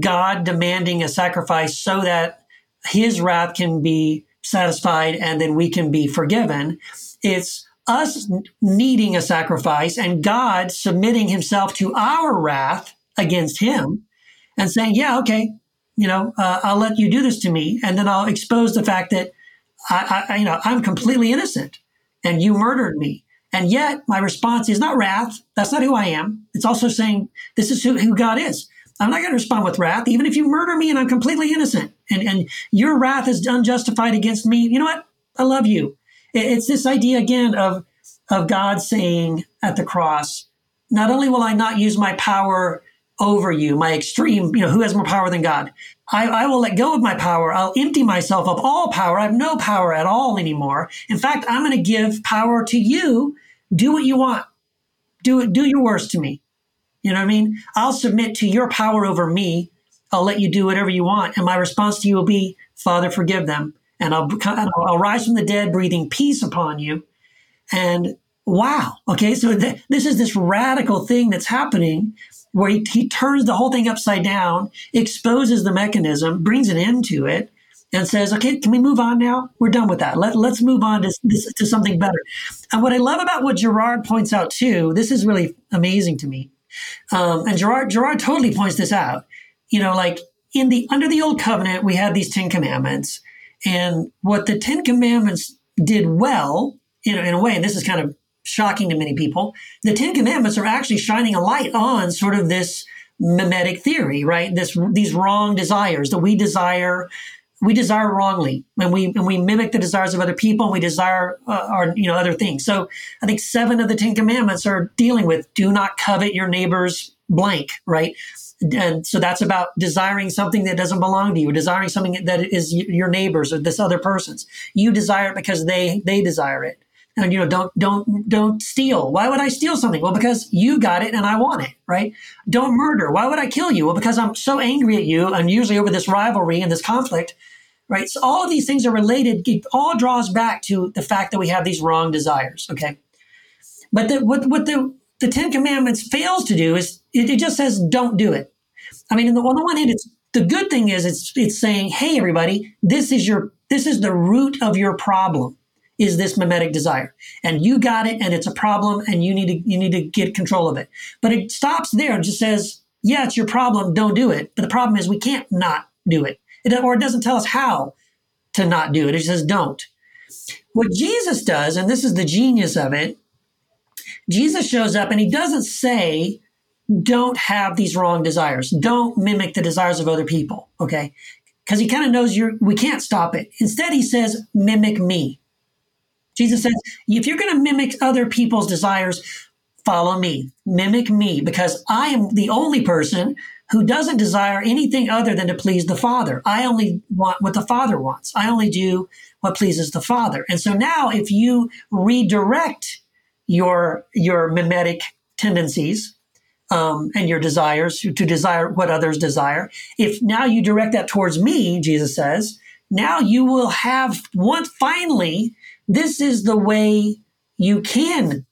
God demanding a sacrifice so that his wrath can be satisfied and then we can be forgiven. It's us needing a sacrifice and God submitting himself to our wrath against him and saying, yeah, okay, you know, uh, I'll let you do this to me. And then I'll expose the fact that I, I, you know, I'm completely innocent and you murdered me. And yet my response is not wrath. That's not who I am. It's also saying this is who, who God is. I'm not going to respond with wrath, even if you murder me and I'm completely innocent and, and your wrath is unjustified against me. You know what? I love you. It's this idea again of, of God saying at the cross, not only will I not use my power over you, my extreme, you know, who has more power than God? I, I will let go of my power. I'll empty myself of all power. I have no power at all anymore. In fact, I'm going to give power to you. Do what you want. Do it. Do your worst to me. You know what I mean? I'll submit to your power over me. I'll let you do whatever you want. And my response to you will be, Father, forgive them. And I'll, I'll, rise from the dead, breathing peace upon you. And wow. Okay. So th- this is this radical thing that's happening where he, he turns the whole thing upside down, exposes the mechanism, brings an end to it, and says, okay, can we move on now? We're done with that. Let, let's move on to, this, to something better. And what I love about what Girard points out too, this is really amazing to me. Um, and Girard, Girard totally points this out. You know, like in the, under the old covenant, we had these 10 commandments and what the 10 commandments did well, you know, in a way, and this is kind of shocking to many people, the Ten Commandments are actually shining a light on sort of this mimetic theory, right? This these wrong desires that we desire, we desire wrongly, and we and we mimic the desires of other people, and we desire uh, our you know other things. So I think seven of the Ten Commandments are dealing with do not covet your neighbor's blank, right? And so that's about desiring something that doesn't belong to you, desiring something that is your neighbor's or this other person's. You desire it because they they desire it. And you know don't don't don't steal. Why would i steal something? Well because you got it and i want it right? Don't murder. Why would i kill you? Well because i'm so angry at you. And usually over this rivalry and this conflict right? So all of these things are related it all draws back to the fact that we have these wrong desires okay? But the, what what the the ten commandments fails to do is it, it just says don't do it. I mean on the, on the one hand it's the good thing is it's it's saying hey everybody this is your this is the root of your problem is this mimetic desire. And you got it and it's a problem and you need to you need to get control of it. But it stops there and just says yeah it's your problem don't do it. But the problem is we can't not do it, it or it doesn't tell us how to not do it. It says don't. What jesus does and this is the genius of it jesus shows up and he doesn't say don't have these wrong desires. Don't mimic the desires of other people okay? Because he kind of knows you're we can't stop it. Instead he says mimic me. Jesus says, if you're going to mimic other people's desires, follow me, mimic me, because I am the only person who doesn't desire anything other than to please the Father. I only want what the Father wants. I only do what pleases the Father. And so now if you redirect your, your mimetic tendencies, um, and your desires to desire what others desire. If now you direct that towards me, Jesus says, now you will have one finally this is the way you can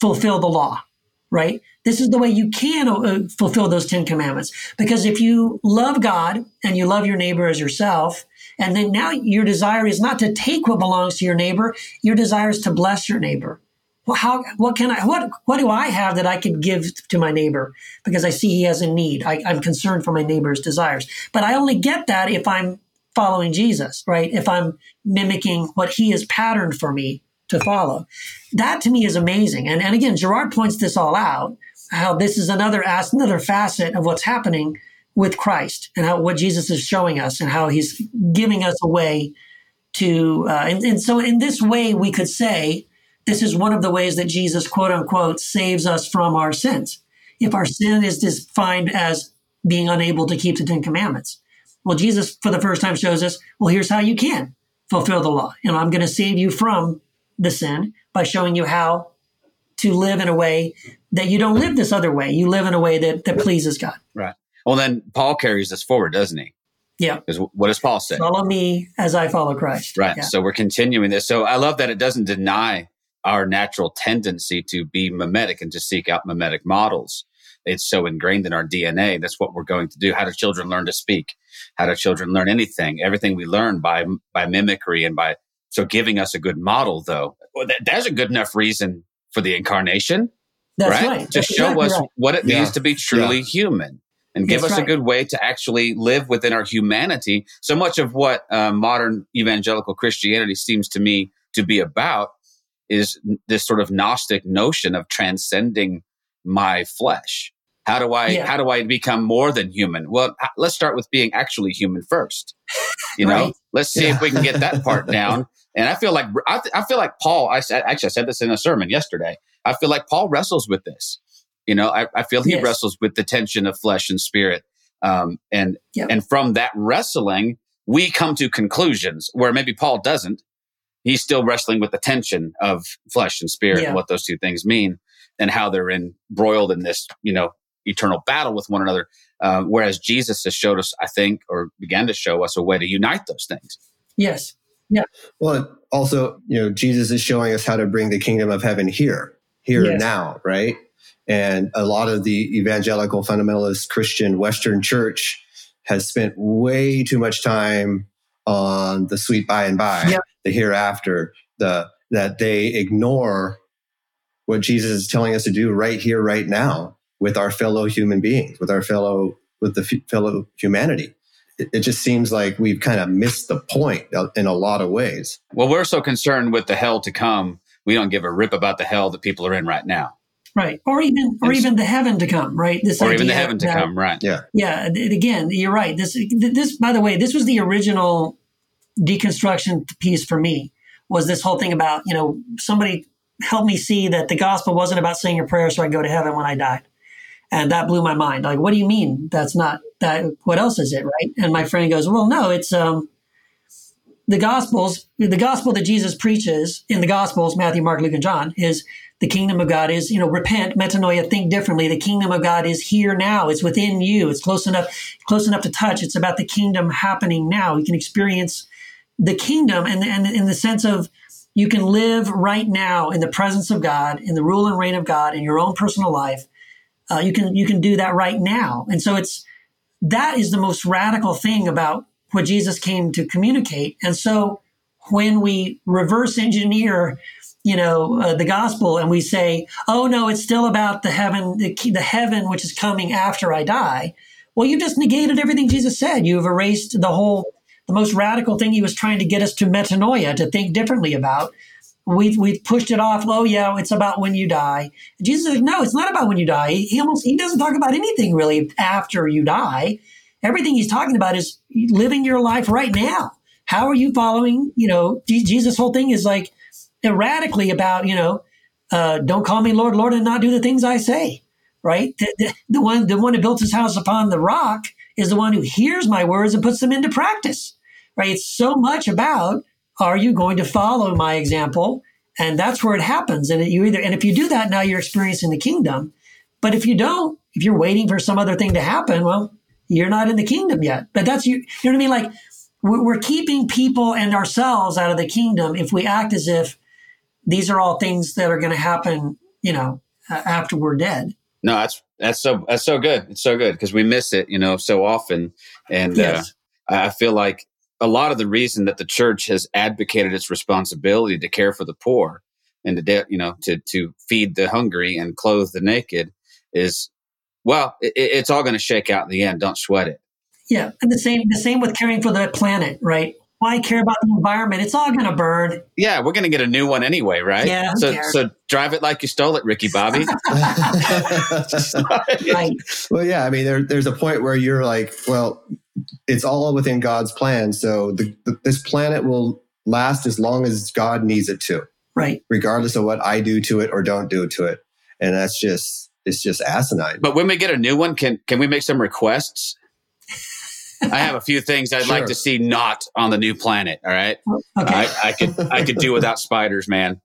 fulfill the law, right? This is the way you can uh, fulfill those 10 commandments. Because if you love God and you love your neighbor as yourself, and then now your desire is not to take what belongs to your neighbor, your desire is to bless your neighbor. Well, how, what can I, what, what do I have that I could give to my neighbor? Because I see he has a need. I, I'm concerned for my neighbor's desires. But I only get that if I'm following Jesus, right? If I'm mimicking what he has patterned for me to follow. That to me is amazing. And, and again, Girard points this all out, how this is another another facet of what's happening with Christ and how what Jesus is showing us and how he's giving us a way to, uh, and, and so in this way, we could say this is one of the ways that Jesus, quote unquote, saves us from our sins. If our sin is defined as being unable to keep the Ten Commandments. Well, Jesus, for the first time, shows us, well, here's how you can fulfill the law. And I'm going to save you from the sin by showing you how to live in a way that you don't live this other way. You live in a way that, that pleases God. Right. Well, then Paul carries this forward, doesn't he? Yeah. Because what does Paul say? Follow me as I follow Christ. Right. Yeah. So we're continuing this. So I love that it doesn't deny our natural tendency to be mimetic and to seek out mimetic models. It's so ingrained in our DNA. That's what we're going to do. How do children learn to speak? How do children learn anything? Everything we learn by by mimicry and by so giving us a good model, though. Well, that, that's a good enough reason for the incarnation, That's right? right. To That's show exactly us right. what it Yeah. means to be truly Yeah. human. And give That's us a good way to actually live within our humanity. So much of what uh, modern evangelical Christianity seems to me to be about is this sort of Gnostic notion of transcending my flesh. How do I Yeah. how do I become more than human? Well, let's start with being actually human first. You know, Right. let's see if we can get that part down. And I feel like I, th- I feel like Paul. I said actually I said this in a sermon yesterday. I feel like Paul wrestles with this. You know, I, I feel he Yes. wrestles with the tension of flesh and spirit. Um, and Yep. and from that wrestling, we come to conclusions where maybe Paul doesn't. He's still wrestling with the tension of flesh and spirit Yeah. and what those two things mean and how they're embroiled in this, you know, eternal battle with one another. Uh, whereas Jesus has showed us, I think, or began to show us a way to unite those things. Yes. Well, also, you know, Jesus is showing us how to bring the kingdom of heaven here, here and Yes. now, right? And a lot of the evangelical fundamentalist Christian Western church has spent way too much time on the sweet by and by, the hereafter, the that they ignore what Jesus is telling us to do right here, right now, with our fellow human beings, with our fellow with the f- fellow humanity. It, it just seems like we've kind of missed the point uh, in a lot of ways. Well, we're so concerned with the hell to come, we don't give a rip about the hell that people are in right now, Right. Or even or even the heaven to come, right? This or even the heaven to that- come, right? Yeah. Yeah, th- again, you're right. This this by the way, this was the original deconstruction piece for me. Was this whole thing about, you know, somebody helped me see that the gospel wasn't about saying a prayer so I go to heaven when I died. And that blew my mind. Like, what do you mean? That's not that what else is it, right? And my friend goes, Well, no, it's um the gospels, the gospel that Jesus preaches in the gospels, Matthew, Mark, Luke, and John, is the kingdom of God is, you know, repent, metanoia, think differently. The kingdom of God is here now. It's within you. It's close enough, close enough to touch. It's about the kingdom happening now. You can experience the kingdom and, and in the sense of you can live right now in the presence of God, in the rule and reign of God in your own personal life. Uh, you can you can do that right now. And so it's that is the most radical thing about what Jesus came to communicate. And so when we reverse engineer, you know, uh, the gospel and we say, oh no, it's still about the heaven, the, the heaven which is coming after I die. Well, you've just negated everything Jesus said. You've erased the whole, the most radical thing he was trying to get us to metanoia, to think differently about. We've, we've pushed it off. Oh yeah, it's about when you die. Jesus like, no, it's not about when you die. He, he almost, he doesn't talk about anything really after you die. Everything he's talking about is living your life right now. How are you following? You know, Jesus' whole thing is like erratically about, you know, uh, don't call me Lord, Lord, and not do the things I say. Right? The, the, the one, the one who built his house upon the rock is the one who hears my words and puts them into practice. Right? It's so much about are you going to follow my example? And that's where it happens. And you either, and if you do that, now you're experiencing the kingdom. But if you don't, if you're waiting for some other thing to happen, well, you're not in the kingdom yet. But that's you. You know what I mean? Like we're keeping people and ourselves out of the kingdom if we act as if these are all things that are going to happen. You know, after we're dead. No, that's that's so that's so good. It's so good because we miss it, you know, so often. And uh, yes. uh, I feel like a lot of the reason that the church has advocated its responsibility to care for the poor and to de- you know to to feed the hungry and clothe the naked is well, it, it's all going to shake out in the end. Don't sweat it. Yeah, and the same the same with caring for the planet, right? Why care about the environment? It's all going to burn. Yeah, we're going to get a new one anyway, right? Yeah. So so drive it like you stole it, Ricky Bobby. right. Well, yeah. I mean, there, there's a point where you're like, well, it's all within God's plan. So the, the, this planet will last as long as God needs it to. Right. Regardless of what I do to it or don't do to it, and that's just it's just asinine. But when we get a new one, can can we make some requests? I have a few things I'd sure. like to see not on the new planet. All right, oh, okay. I, I could I could do without spiders, man.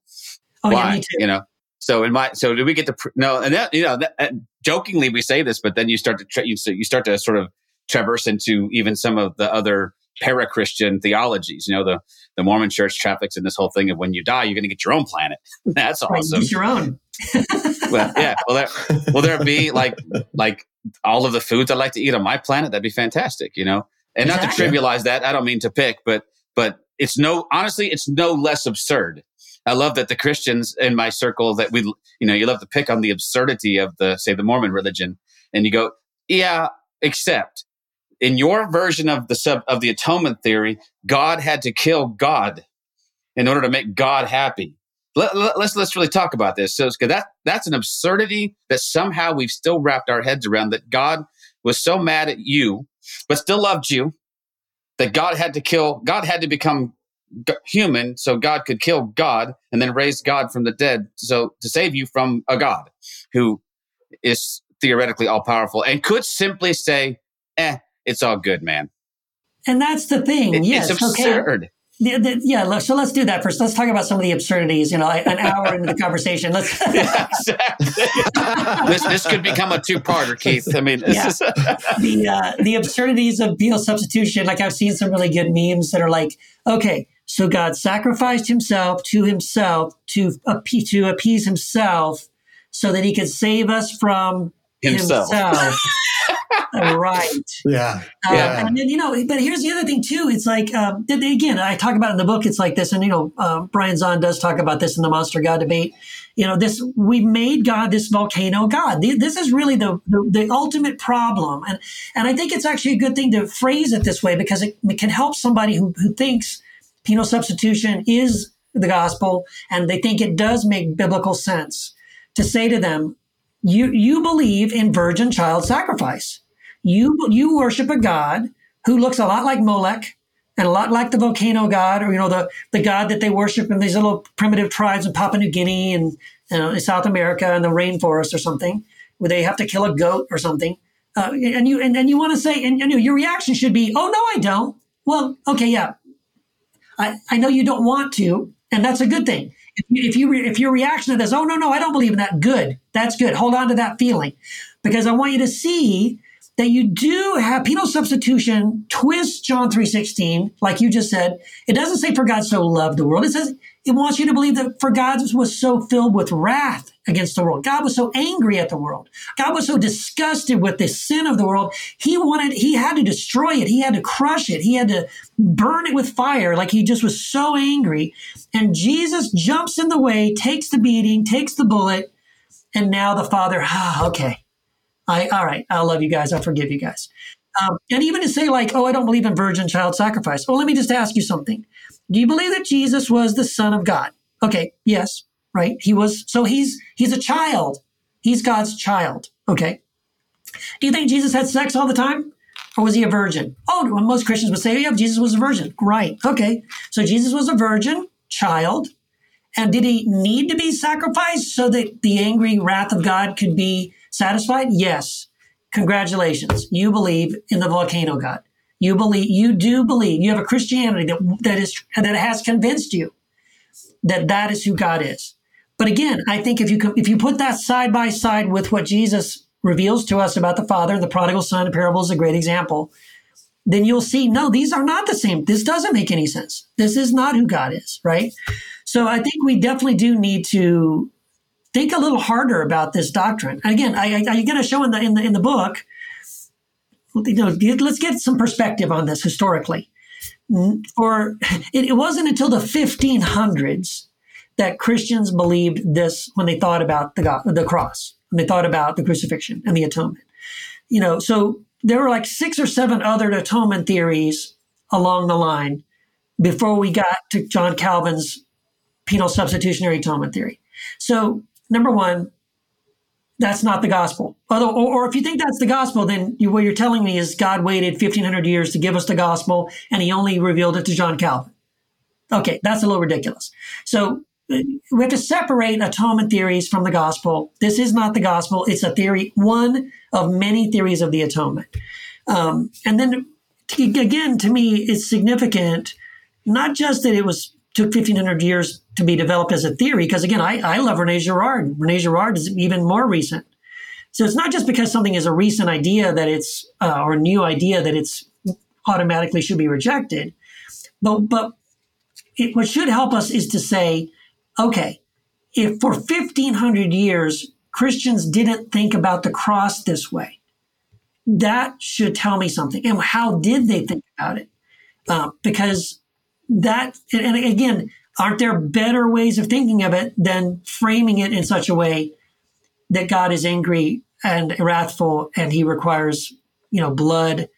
Oh, Why? Yeah, you know. So in my so do we get to no and that you know that, jokingly we say this, but then you start to tra- you, you start to sort of traverse into even some of the other para Christian theologies. You know the the Mormon Church traffics in this whole thing of when you die, you're going to get your own planet. That's awesome. Right, your own. well, yeah. Will there will there be like like all of the foods I like to eat on my planet? That'd be fantastic. You know, and exactly. not to trivialize that. I don't mean to pick, but but it's no honestly, it's no less absurd. I love that the Christians in my circle that we you know you love to pick on the absurdity of the say the Mormon religion, and you go, yeah, except in your version of the sub of the atonement theory, God had to kill God in order to make God happy. Let, us let's, let's really talk about this. So that that's an absurdity that somehow we've still wrapped our heads around. That God was so mad at you, but still loved you, that God had to kill. God had to become human so God could kill God and then raise God from the dead, so to save you from a God who is theoretically all powerful and could simply say, "Eh, it's all good, man. And that's the thing. It, yes, it's absurd. Okay. Yeah, the, yeah, so let's do that first. Let's talk about some of the absurdities. You know, an hour into the conversation. Let's. yeah, exactly. this this could become a two-parter, Keith. I mean, yeah. Is... the uh, the absurdities of penal substitution. Like I've seen some really good memes that are like, okay, so God sacrificed Himself to Himself to appease, to appease Himself, so that He could save us from Himself. himself. Right. Yeah. Uh, yeah. And then, you know, but here's the other thing too. It's like, um, again, I talk about in the book, it's like this, and, you know, uh, Brian Zahnd does talk about this in the Monster God debate. You know, this, we made God this volcano God. This is really the, the, the, ultimate problem. And, and I think it's actually a good thing to phrase it this way because it, it can help somebody who, who thinks penal substitution is the gospel and they think it does make biblical sense to say to them, you, you believe in virgin child sacrifice you you worship a god who looks a lot like Molech and a lot like the volcano god, or you know the the god that they worship in these little primitive tribes in Papua New Guinea and you know, in South America and the rainforest or something, where they have to kill a goat or something. Uh, and you and, and you want to say, and, and your reaction should be, "Oh no, I don't." Well, okay, yeah, I, I know you don't want to, and that's a good thing. If you, if if your reaction to this, "Oh no, no, I don't believe in that," good, that's good. Hold on to that feeling, because I want you to see that you do have penal substitution twists John 3.16, like you just said. It doesn't say for God so loved the world. It says it wants you to believe that for God was so filled with wrath against the world. God was so angry at the world. God was so disgusted with the sin of the world. He wanted, he had to destroy it. He had to crush it. He had to burn it with fire. Like he just was so angry. And Jesus jumps in the way, takes the beating, takes the bullet. And now the father, ah, okay. I, all right. I love you guys. I'll forgive you guys. Um, and even to say like, oh, I don't believe in virgin child sacrifice. Well, let me just ask you something. Do you believe that Jesus was the son of God? Okay. Yes. Right. He was. So he's, he's a child. He's God's child. Okay. Do you think Jesus had sex all the time? Or was he a virgin? Oh, well, most Christians would say, yeah, Jesus was a virgin. Right. Okay. So Jesus was a virgin child. And did he need to be sacrificed so that the angry wrath of God could be satisfied? Yes. Congratulations. You believe in the volcano God. You believe, you do believe, you have a Christianity that, that is, that has convinced you that that is who God is. But again, I think if you, if you put that side by side with what Jesus reveals to us about the Father, the prodigal son, the parable is a great example, then you'll see, no, these are not the same. This doesn't make any sense. This is not who God is, right? So I think we definitely do need to think a little harder about this doctrine. And again, I, I, I get a show in the, in the, in the book, you know, let's get some perspective on this historically. For it, it wasn't until the 1500s that Christians believed this when they thought about the God, the cross, when they thought about the crucifixion and the atonement. You know, so there were like six or seven other atonement theories along the line before we got to John Calvin's penal substitutionary atonement theory. So, number one, that's not the gospel. Although, or, or if you think that's the gospel, then you, what you're telling me is God waited 1500 years to give us the gospel and he only revealed it to John Calvin. Okay, that's a little ridiculous. So we have to separate atonement theories from the gospel. This is not the gospel. It's a theory, one of many theories of the atonement. Um, and then again, to me, it's significant, not just that it was took 1500 years to be developed as a theory, because again, I, I love Rene Girard. Rene Girard is even more recent. So it's not just because something is a recent idea that it's, uh, or a new idea that it's automatically should be rejected. But, but it, what should help us is to say, okay, if for 1500 years Christians didn't think about the cross this way, that should tell me something. And how did they think about it? Uh, because that, and again, aren't there better ways of thinking of it than framing it in such a way that God is angry and wrathful and he requires, you know, blood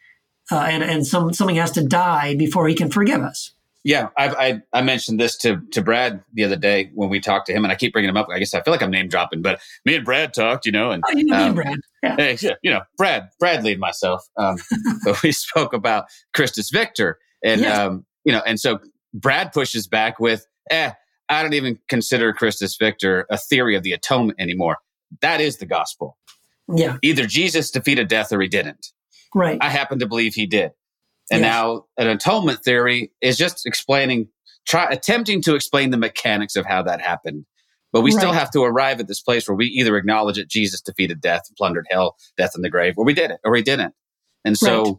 uh, and, and some, something has to die before he can forgive us? Yeah, I, I, I mentioned this to to Brad the other day when we talked to him, and I keep bringing him up. I guess I feel like I'm name dropping, but me and Brad talked, you know, and oh, you know um, Brad, yeah. you know, Brad, Bradley, and myself. Um, but we spoke about Christus Victor, and yes. um, you know, and so Brad pushes back with, "Eh, I don't even consider Christus Victor a theory of the atonement anymore. That is the gospel. Yeah, either Jesus defeated death or he didn't. Right. I happen to believe he did." And yes. now an atonement theory is just explaining, try attempting to explain the mechanics of how that happened. But we right. still have to arrive at this place where we either acknowledge that Jesus defeated death, plundered hell, death in the grave, or we did it, or we didn't. And so, right.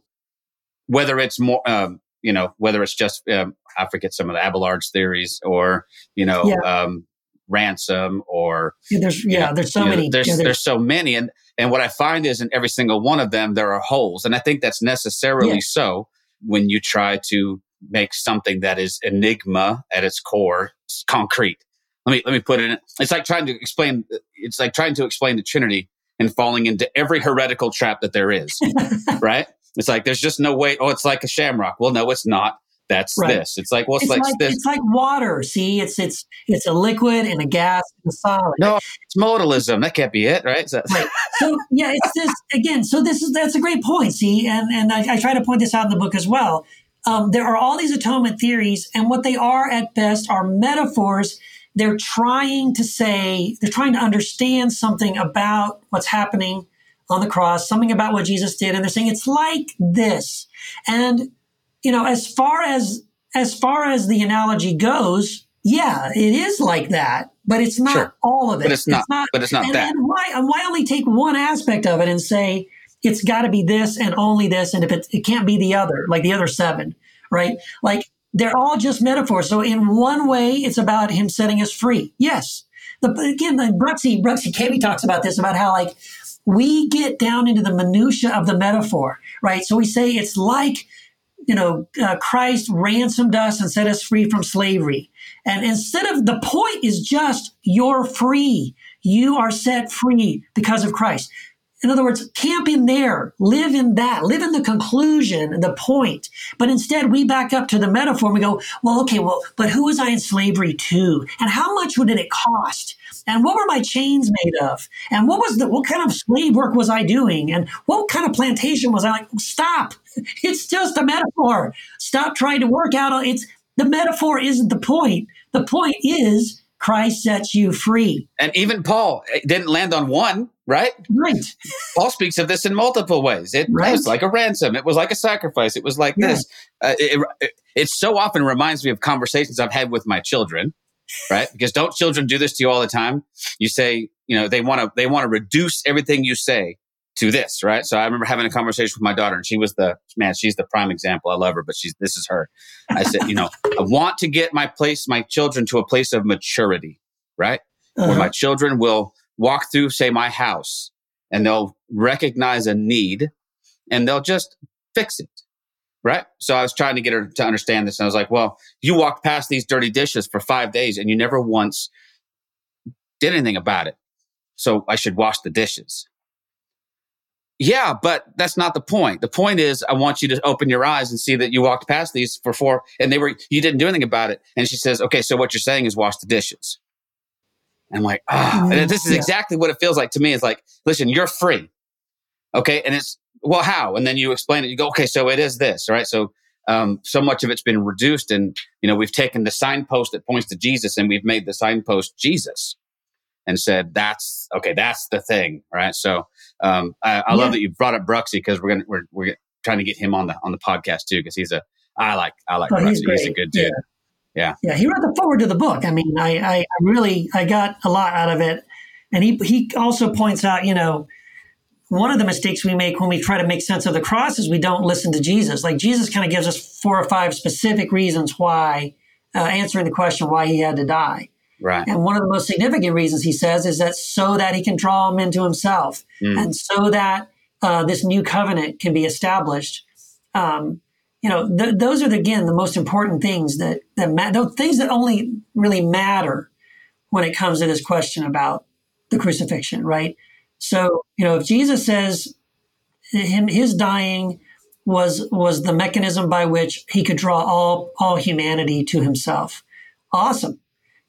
whether it's more, um, you know, whether it's just um, I forget some of the Abelard's theories, or you know, yeah. um, ransom, or yeah, there's yeah, know, there's so many. Know, there's, yeah, there's, there's so many, and and what I find is in every single one of them there are holes, and I think that's necessarily yeah. so when you try to make something that is enigma at its core concrete. Let me let me put it in. It's like trying to explain. It's like trying to explain the Trinity and falling into every heretical trap that there is. right? It's like there's just no way. Oh, it's like a shamrock. Well, no, it's not. That's right. this. It's like well, it's, it's like, like, this. It's like water. See, it's it's it's a liquid and a gas and a solid. No, it's modalism. That can't be it, right? So, right. so yeah, it's this again. So this is that's a great point. See, and and I, I try to point this out in the book as well. Um, there are all these atonement theories, and what they are at best are metaphors. They're trying to say, they're trying to understand something about what's happening on the cross, something about what Jesus did, and they're saying it's like this. And you know, as far as as far as the analogy goes, yeah, it is like that, but it's not sure. all of it. But it's not. It's not but it's not and, that. And why? And why only take one aspect of it and say it's got to be this and only this. And if it, it can't be the other, like the other seven, right? Like they're all just metaphors. So in one way, it's about him setting us free. Yes. The, again, the Bruxy, Bruxy Cavey talks about this, about how like we get down into the minutia of the metaphor, right? So we say it's like, you know, uh, Christ ransomed us and set us free from slavery. And instead of the point is just you're free. You are set free because of Christ. In other words, camp in there, live in that, live in the conclusion, the point. But instead, we back up to the metaphor and we go, well, okay, well, but who was I in slavery to? And how much would it cost? And what were my chains made of? And what was the, what kind of slave work was I doing? And what kind of plantation was I like? Stop. It's just a metaphor. Stop trying to work out. It's the metaphor isn't the point. The point is Christ sets you free. And even Paul didn't land on one, right? Right. Paul speaks of this in multiple ways. It, Right. was like a ransom. It was like a sacrifice. It was like Yeah. this. Uh, it, it, it so often reminds me of conversations I've had with my children, right? Because don't children do this to you all the time? You say, you know, they want to they want to reduce everything you say to this, right? So I remember having a conversation with my daughter, and she was the man. She's the prime example. I love her, but she's this is her. I said, you know, I want to get my place, my children, to a place of maturity, right? where Uh-huh. my children will walk through, say, my house, and they'll recognize a need and they'll just fix it. Right. So I was trying to get her to understand this. And I was like, well, you walked past these dirty dishes for five days and you never once did anything about it. So I should wash the dishes. Yeah, but that's not the point. The point is, I want you to open your eyes and see that you walked past these for four and they were, you didn't do anything about it. And she says, okay, so what you're saying is wash the dishes. And I'm like, ah, and this is exactly what it feels like to me. It's like, listen, you're free. Okay. And it's, well, how? And then you explain it. You go, okay, so it is this, right? So, um, so much of it's been reduced and, you know, we've taken the signpost that points to Jesus and we've made the signpost Jesus and said, that's, okay, that's the thing, right? So, um, I, I Yeah. love that you brought up Bruxy because we're going to, we're, we're trying to get him on the, on the podcast too. Cause he's a, I like, I like Oh, Bruxy. he's He's, a good dude. Yeah, Yeah, he wrote the forward to the book. I mean, I, I, I really, I got a lot out of it. And he, he also points out, you know, one of the mistakes we make when we try to make sense of the cross is we don't listen to Jesus. Like Jesus kind of gives us four or five specific reasons why, uh, answering the question why he had to die. Right. And one of the most significant reasons he says is that so that he can draw them into himself Mm. and so that uh, this new covenant can be established. Um, you know, th- those are, the, again, the most important things that, that ma- those things that only really matter when it comes to this question about the crucifixion, right? So, you know, if Jesus says him, his dying was, was the mechanism by which he could draw all, all humanity to himself. Awesome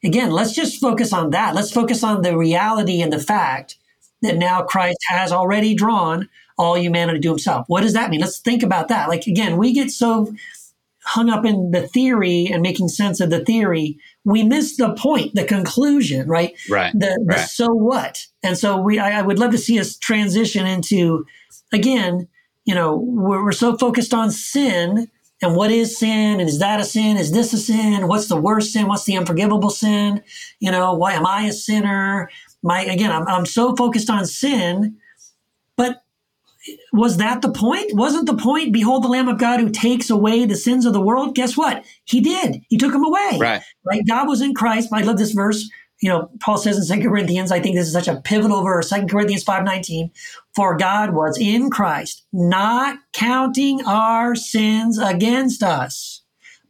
again, let's just focus on that. Let's focus on the reality and the fact that now Christ has already drawn all humanity to himself. What does that mean? Let's think about that. Like, again, we get so hung up in the theory and making sense of the theory, we miss the point, the conclusion, right? Right. The, the Right. so what? And so we, I, I would love to see us transition into, again, you know, we're, we're so focused on sin and what is sin? And is that a sin? Is this a sin? What's the worst sin? What's the unforgivable sin? You know, why am I a sinner? My again, I'm, I'm so focused on sin, was that the point? Wasn't the point? Behold, the Lamb of God who takes away the sins of the world. Guess what? He did. He took them away. Right. Right. God was in Christ. I love this verse. You know, Paul says in Second Corinthians, I think this is such a pivotal verse, Second Corinthians 5.19, for God was in Christ, not counting our sins against us,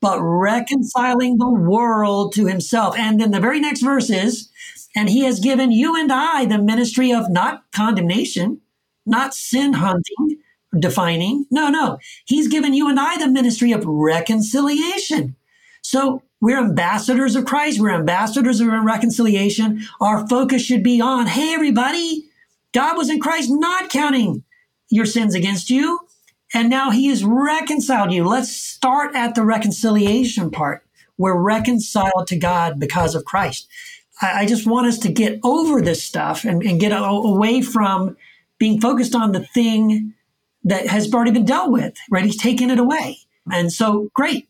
but reconciling the world to himself. And then the very next verse is, and he has given you and I the ministry of not condemnation, not sin hunting, defining. No, no. He's given you and I the ministry of reconciliation. So we're ambassadors of Christ. We're ambassadors of reconciliation. Our focus should be on, hey, everybody, God was in Christ not counting your sins against you. And now he has reconciled you. Let's start at the reconciliation part. We're reconciled to God because of Christ. I, just want us to get over this stuff and, and get away from being focused on the thing that has already been dealt with, right? He's taken it away. And so, great.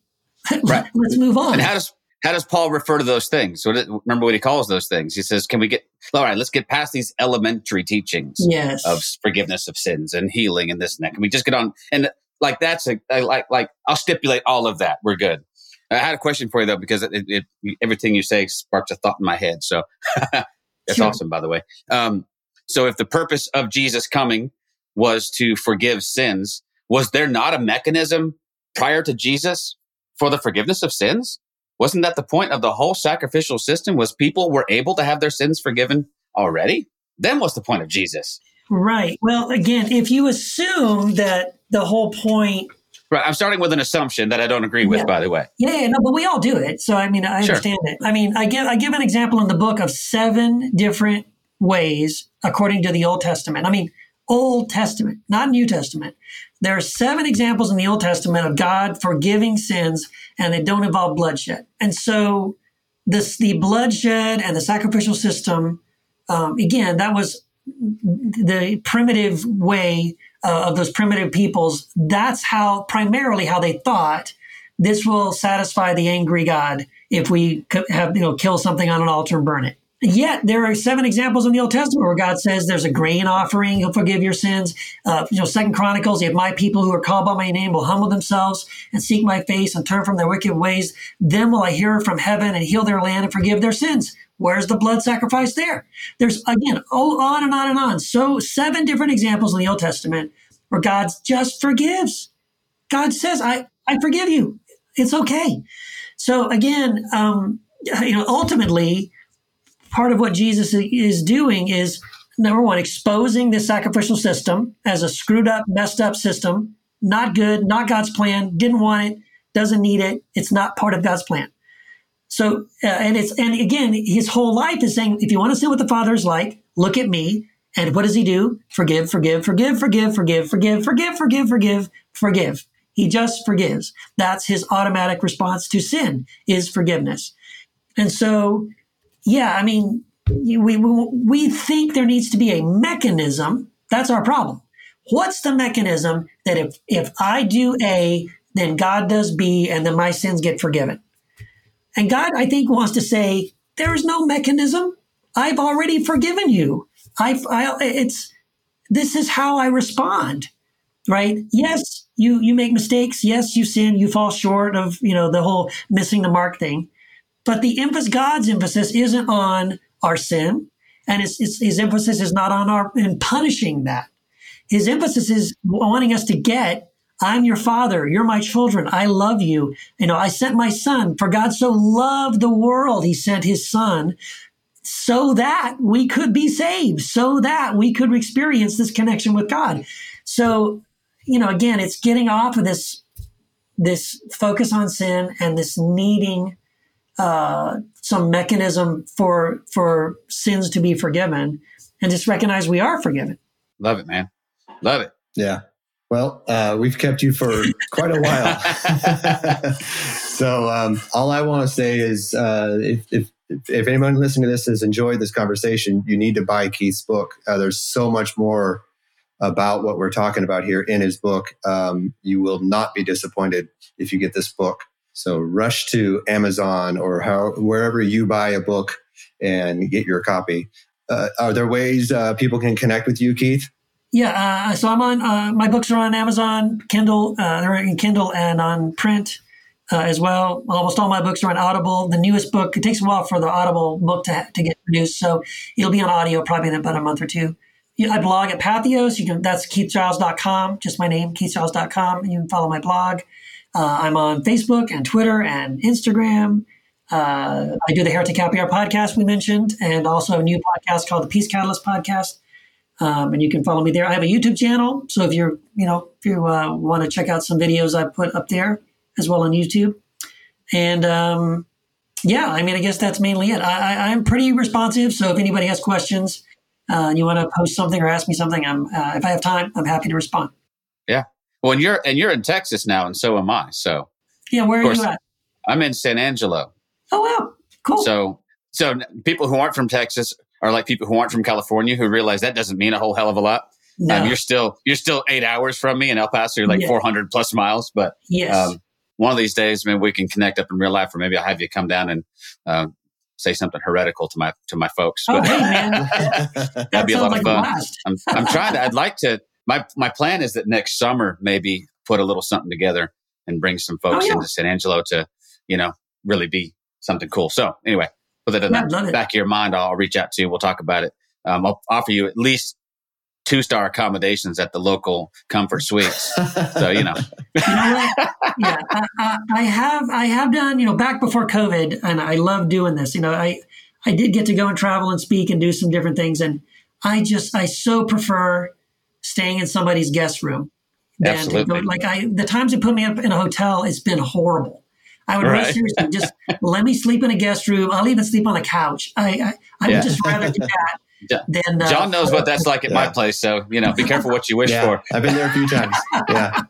Right. Let's move on. And how does how does Paul refer to those things? What remember what he calls those things? He says, "Can we get all right, let's get past these elementary teachings Yes. of forgiveness of sins and healing and this and that. Can we just get on? And like, that's a, I like, like, I'll stipulate all of that. We're good. I had a question for you though, because it, it, everything you say sparks a thought in my head. So that's Sure. awesome, by the way. Um, so if the purpose of Jesus coming was to forgive sins, was there not a mechanism prior to Jesus for the forgiveness of sins? Wasn't that the point of the whole sacrificial system? Was people were able to have their sins forgiven already? Then what's the point of Jesus? Right. Well, again, if you assume that the whole point, Right. I'm starting with an assumption that I don't agree with, Yeah. by the way. yeah, yeah, no, but we all do it. So I mean, I Sure. understand it. I mean, I give I give an example in the book of seven different ways according to the Old Testament. I mean, Old Testament, not New Testament. There are seven examples in the Old Testament of God forgiving sins, and they don't involve bloodshed. And so, this the bloodshed and the sacrificial system. Um, again, that was the primitive way uh, of those primitive peoples. That's how primarily how they thought this will satisfy the angry God if we have you know kill something on an altar and burn it. Yet there are seven examples in the Old Testament where God says there's a grain offering; He'll forgive your sins. Uh, you know, Second Chronicles: If my people who are called by my name will humble themselves and seek my face and turn from their wicked ways, then will I hear from heaven and heal their land and forgive their sins. Where's the blood sacrifice there? There's again, oh, on and on and on. So seven different examples in the Old Testament where God just forgives. God says, "I I forgive you. It's okay." So again, um, you know, ultimately, part of what Jesus is doing is number one, exposing the sacrificial system as a screwed up, messed up system, not good, not God's plan, didn't want it, doesn't need it, it's not part of God's plan. So, uh, and it's, and again, his whole life is saying, if you want to see what the Father is like, look at me. And what does he do? Forgive, forgive, forgive, forgive, forgive, forgive, forgive, forgive, forgive, forgive. He just forgives. That's his automatic response to sin is forgiveness. And so, yeah, I mean, we, we, we think there needs to be a mechanism. That's our problem. What's the mechanism that if, if I do A, then God does B, and then my sins get forgiven? And God, I think, wants to say, there is no mechanism. I've already forgiven you. I, I, it's, this is how I respond, right? Yes, you, you make mistakes. Yes, you sin. You fall short of, you know, the whole missing the mark thing. But the emphasis, God's emphasis isn't on our sin. And his, his, his emphasis is not on our, in punishing that. His emphasis is wanting us to get, I'm your father. You're my children. I love you. You know, I sent my son for God so loved the world. He sent his son so that we could be saved, so that we could experience this connection with God. So, you know, again, it's getting off of this, this focus on sin and this needing, uh, some mechanism for, for sins to be forgiven and just recognize we are forgiven. Love it, man. Love it. Yeah. Well, uh, we've kept you for quite a while. so um, all I want to say is uh, if, if, if anyone listening to this has enjoyed this conversation, you need to buy Keith's book. Uh, there's so much more about what we're talking about here in his book. Um, you will not be disappointed if you get this book. So rush to Amazon or how, wherever you buy a book and get your copy. Uh, are there ways uh, people can connect with you, Keith? Yeah, uh, so I'm on. Uh, my books are on Amazon, Kindle. Uh, they're in Kindle and on print uh, as well. Almost all my books are on Audible. The newest book it takes a while for the Audible book to to get produced, so it'll be on audio probably in about a month or two. I blog at Patheos. You can that's keithgiles.com, just my name, keithgiles.com. You can follow my blog. Uh, I'm on Facebook and Twitter and Instagram. Uh, I do the Heretic Happy Hour podcast we mentioned, and also a new podcast called the Peace Catalyst podcast. Um, and you can follow me there. I have a YouTube channel, so if you're, you know, if you uh, want to check out some videos I put up there as well on YouTube, and um, yeah, I mean, I guess that's mainly it. I, I'm pretty responsive, so if anybody has questions, uh, and you want to post something or ask me something, I'm uh, if I have time, I'm happy to respond. Well, and you're and you're in Texas now, and so am I. So Yeah, where Of are you at? I'm in San Angelo. Oh wow, cool. So so people who aren't from Texas are like people who aren't from California who realize that doesn't mean a whole hell of a lot. no, Um, you're still you're still eight hours from me in El Paso. You're like Yeah. 400 plus miles, but yes, um, one of these days, maybe we can connect up in real life, or maybe I'll have you come down and uh, say something heretical to my to my folks. Oh, But hey, man. that'd be a lot sounds of fun. I'm I'm trying to. I'd like to. My my plan is that next summer maybe put a little something together and bring some folks Oh, yeah. into San Angelo to you know really be something cool. So anyway, put that in Yeah, the back of your mind. I'll reach out to you. We'll talk about it. Um, I'll offer you at least two star accommodations at the local Comfort Suites. So you know, you know? Yeah, I, I, I have I have done you know back before COVID, and I love doing this. You know, I I did get to go and travel and speak and do some different things, and I just I so prefer staying in somebody's guest room than to Absolutely. go. Like I the times they put me up in a hotel, it's been horrible. I would Right. seriously just let me sleep in a guest room. I'll even sleep on a couch. I I, I Yeah. would just rather do that than uh, John knows what that's like at my place. So you know, be careful what you wish yeah, for. I've been there a few times. Yeah.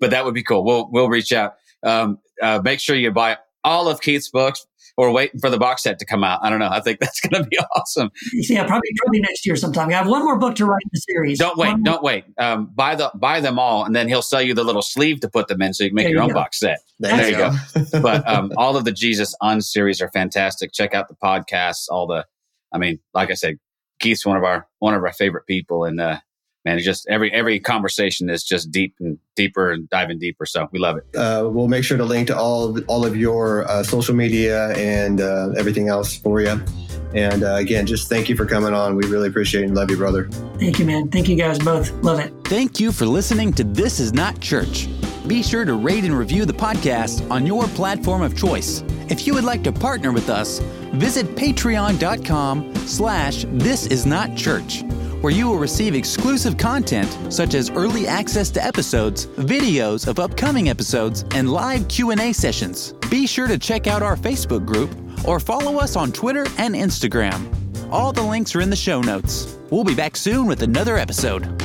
but that would be cool. We'll we'll reach out. Um, uh, make sure you buy all of Keith's books or waiting for the box set to come out. I don't know. I think that's going to be awesome. Yeah, probably probably next year sometime. I have one more book to write in the series. Don't wait, One don't wait. Um, buy the buy them all, and then he'll sell you the little sleeve to put them in, so you can make There your you own go. box set. There, you go. But um, all of the Jesus Un series are fantastic. Check out the podcasts. All the, I mean, like I said, Keith's one of our one of our favorite people, and uh, man, it's just every every conversation is just deep and deeper and diving deeper. So we love it. uh, we'll make sure to link to all of, all of your uh, social media and uh, everything else for you. And uh, again, just thank you for coming on. We really appreciate it and love you, brother. Thank you, man. Thank you guys both. Love it. Thank you for listening to This Is Not Church. Be sure to rate and review the podcast on your platform of choice. If you would like to partner with us, visit patreon.com slash this is not church, where you will receive exclusive content such as early access to episodes, videos of upcoming episodes, and live Q&A sessions. Be sure to check out our Facebook group or follow us on Twitter and Instagram. All the links are in the show notes. We'll be back soon with another episode.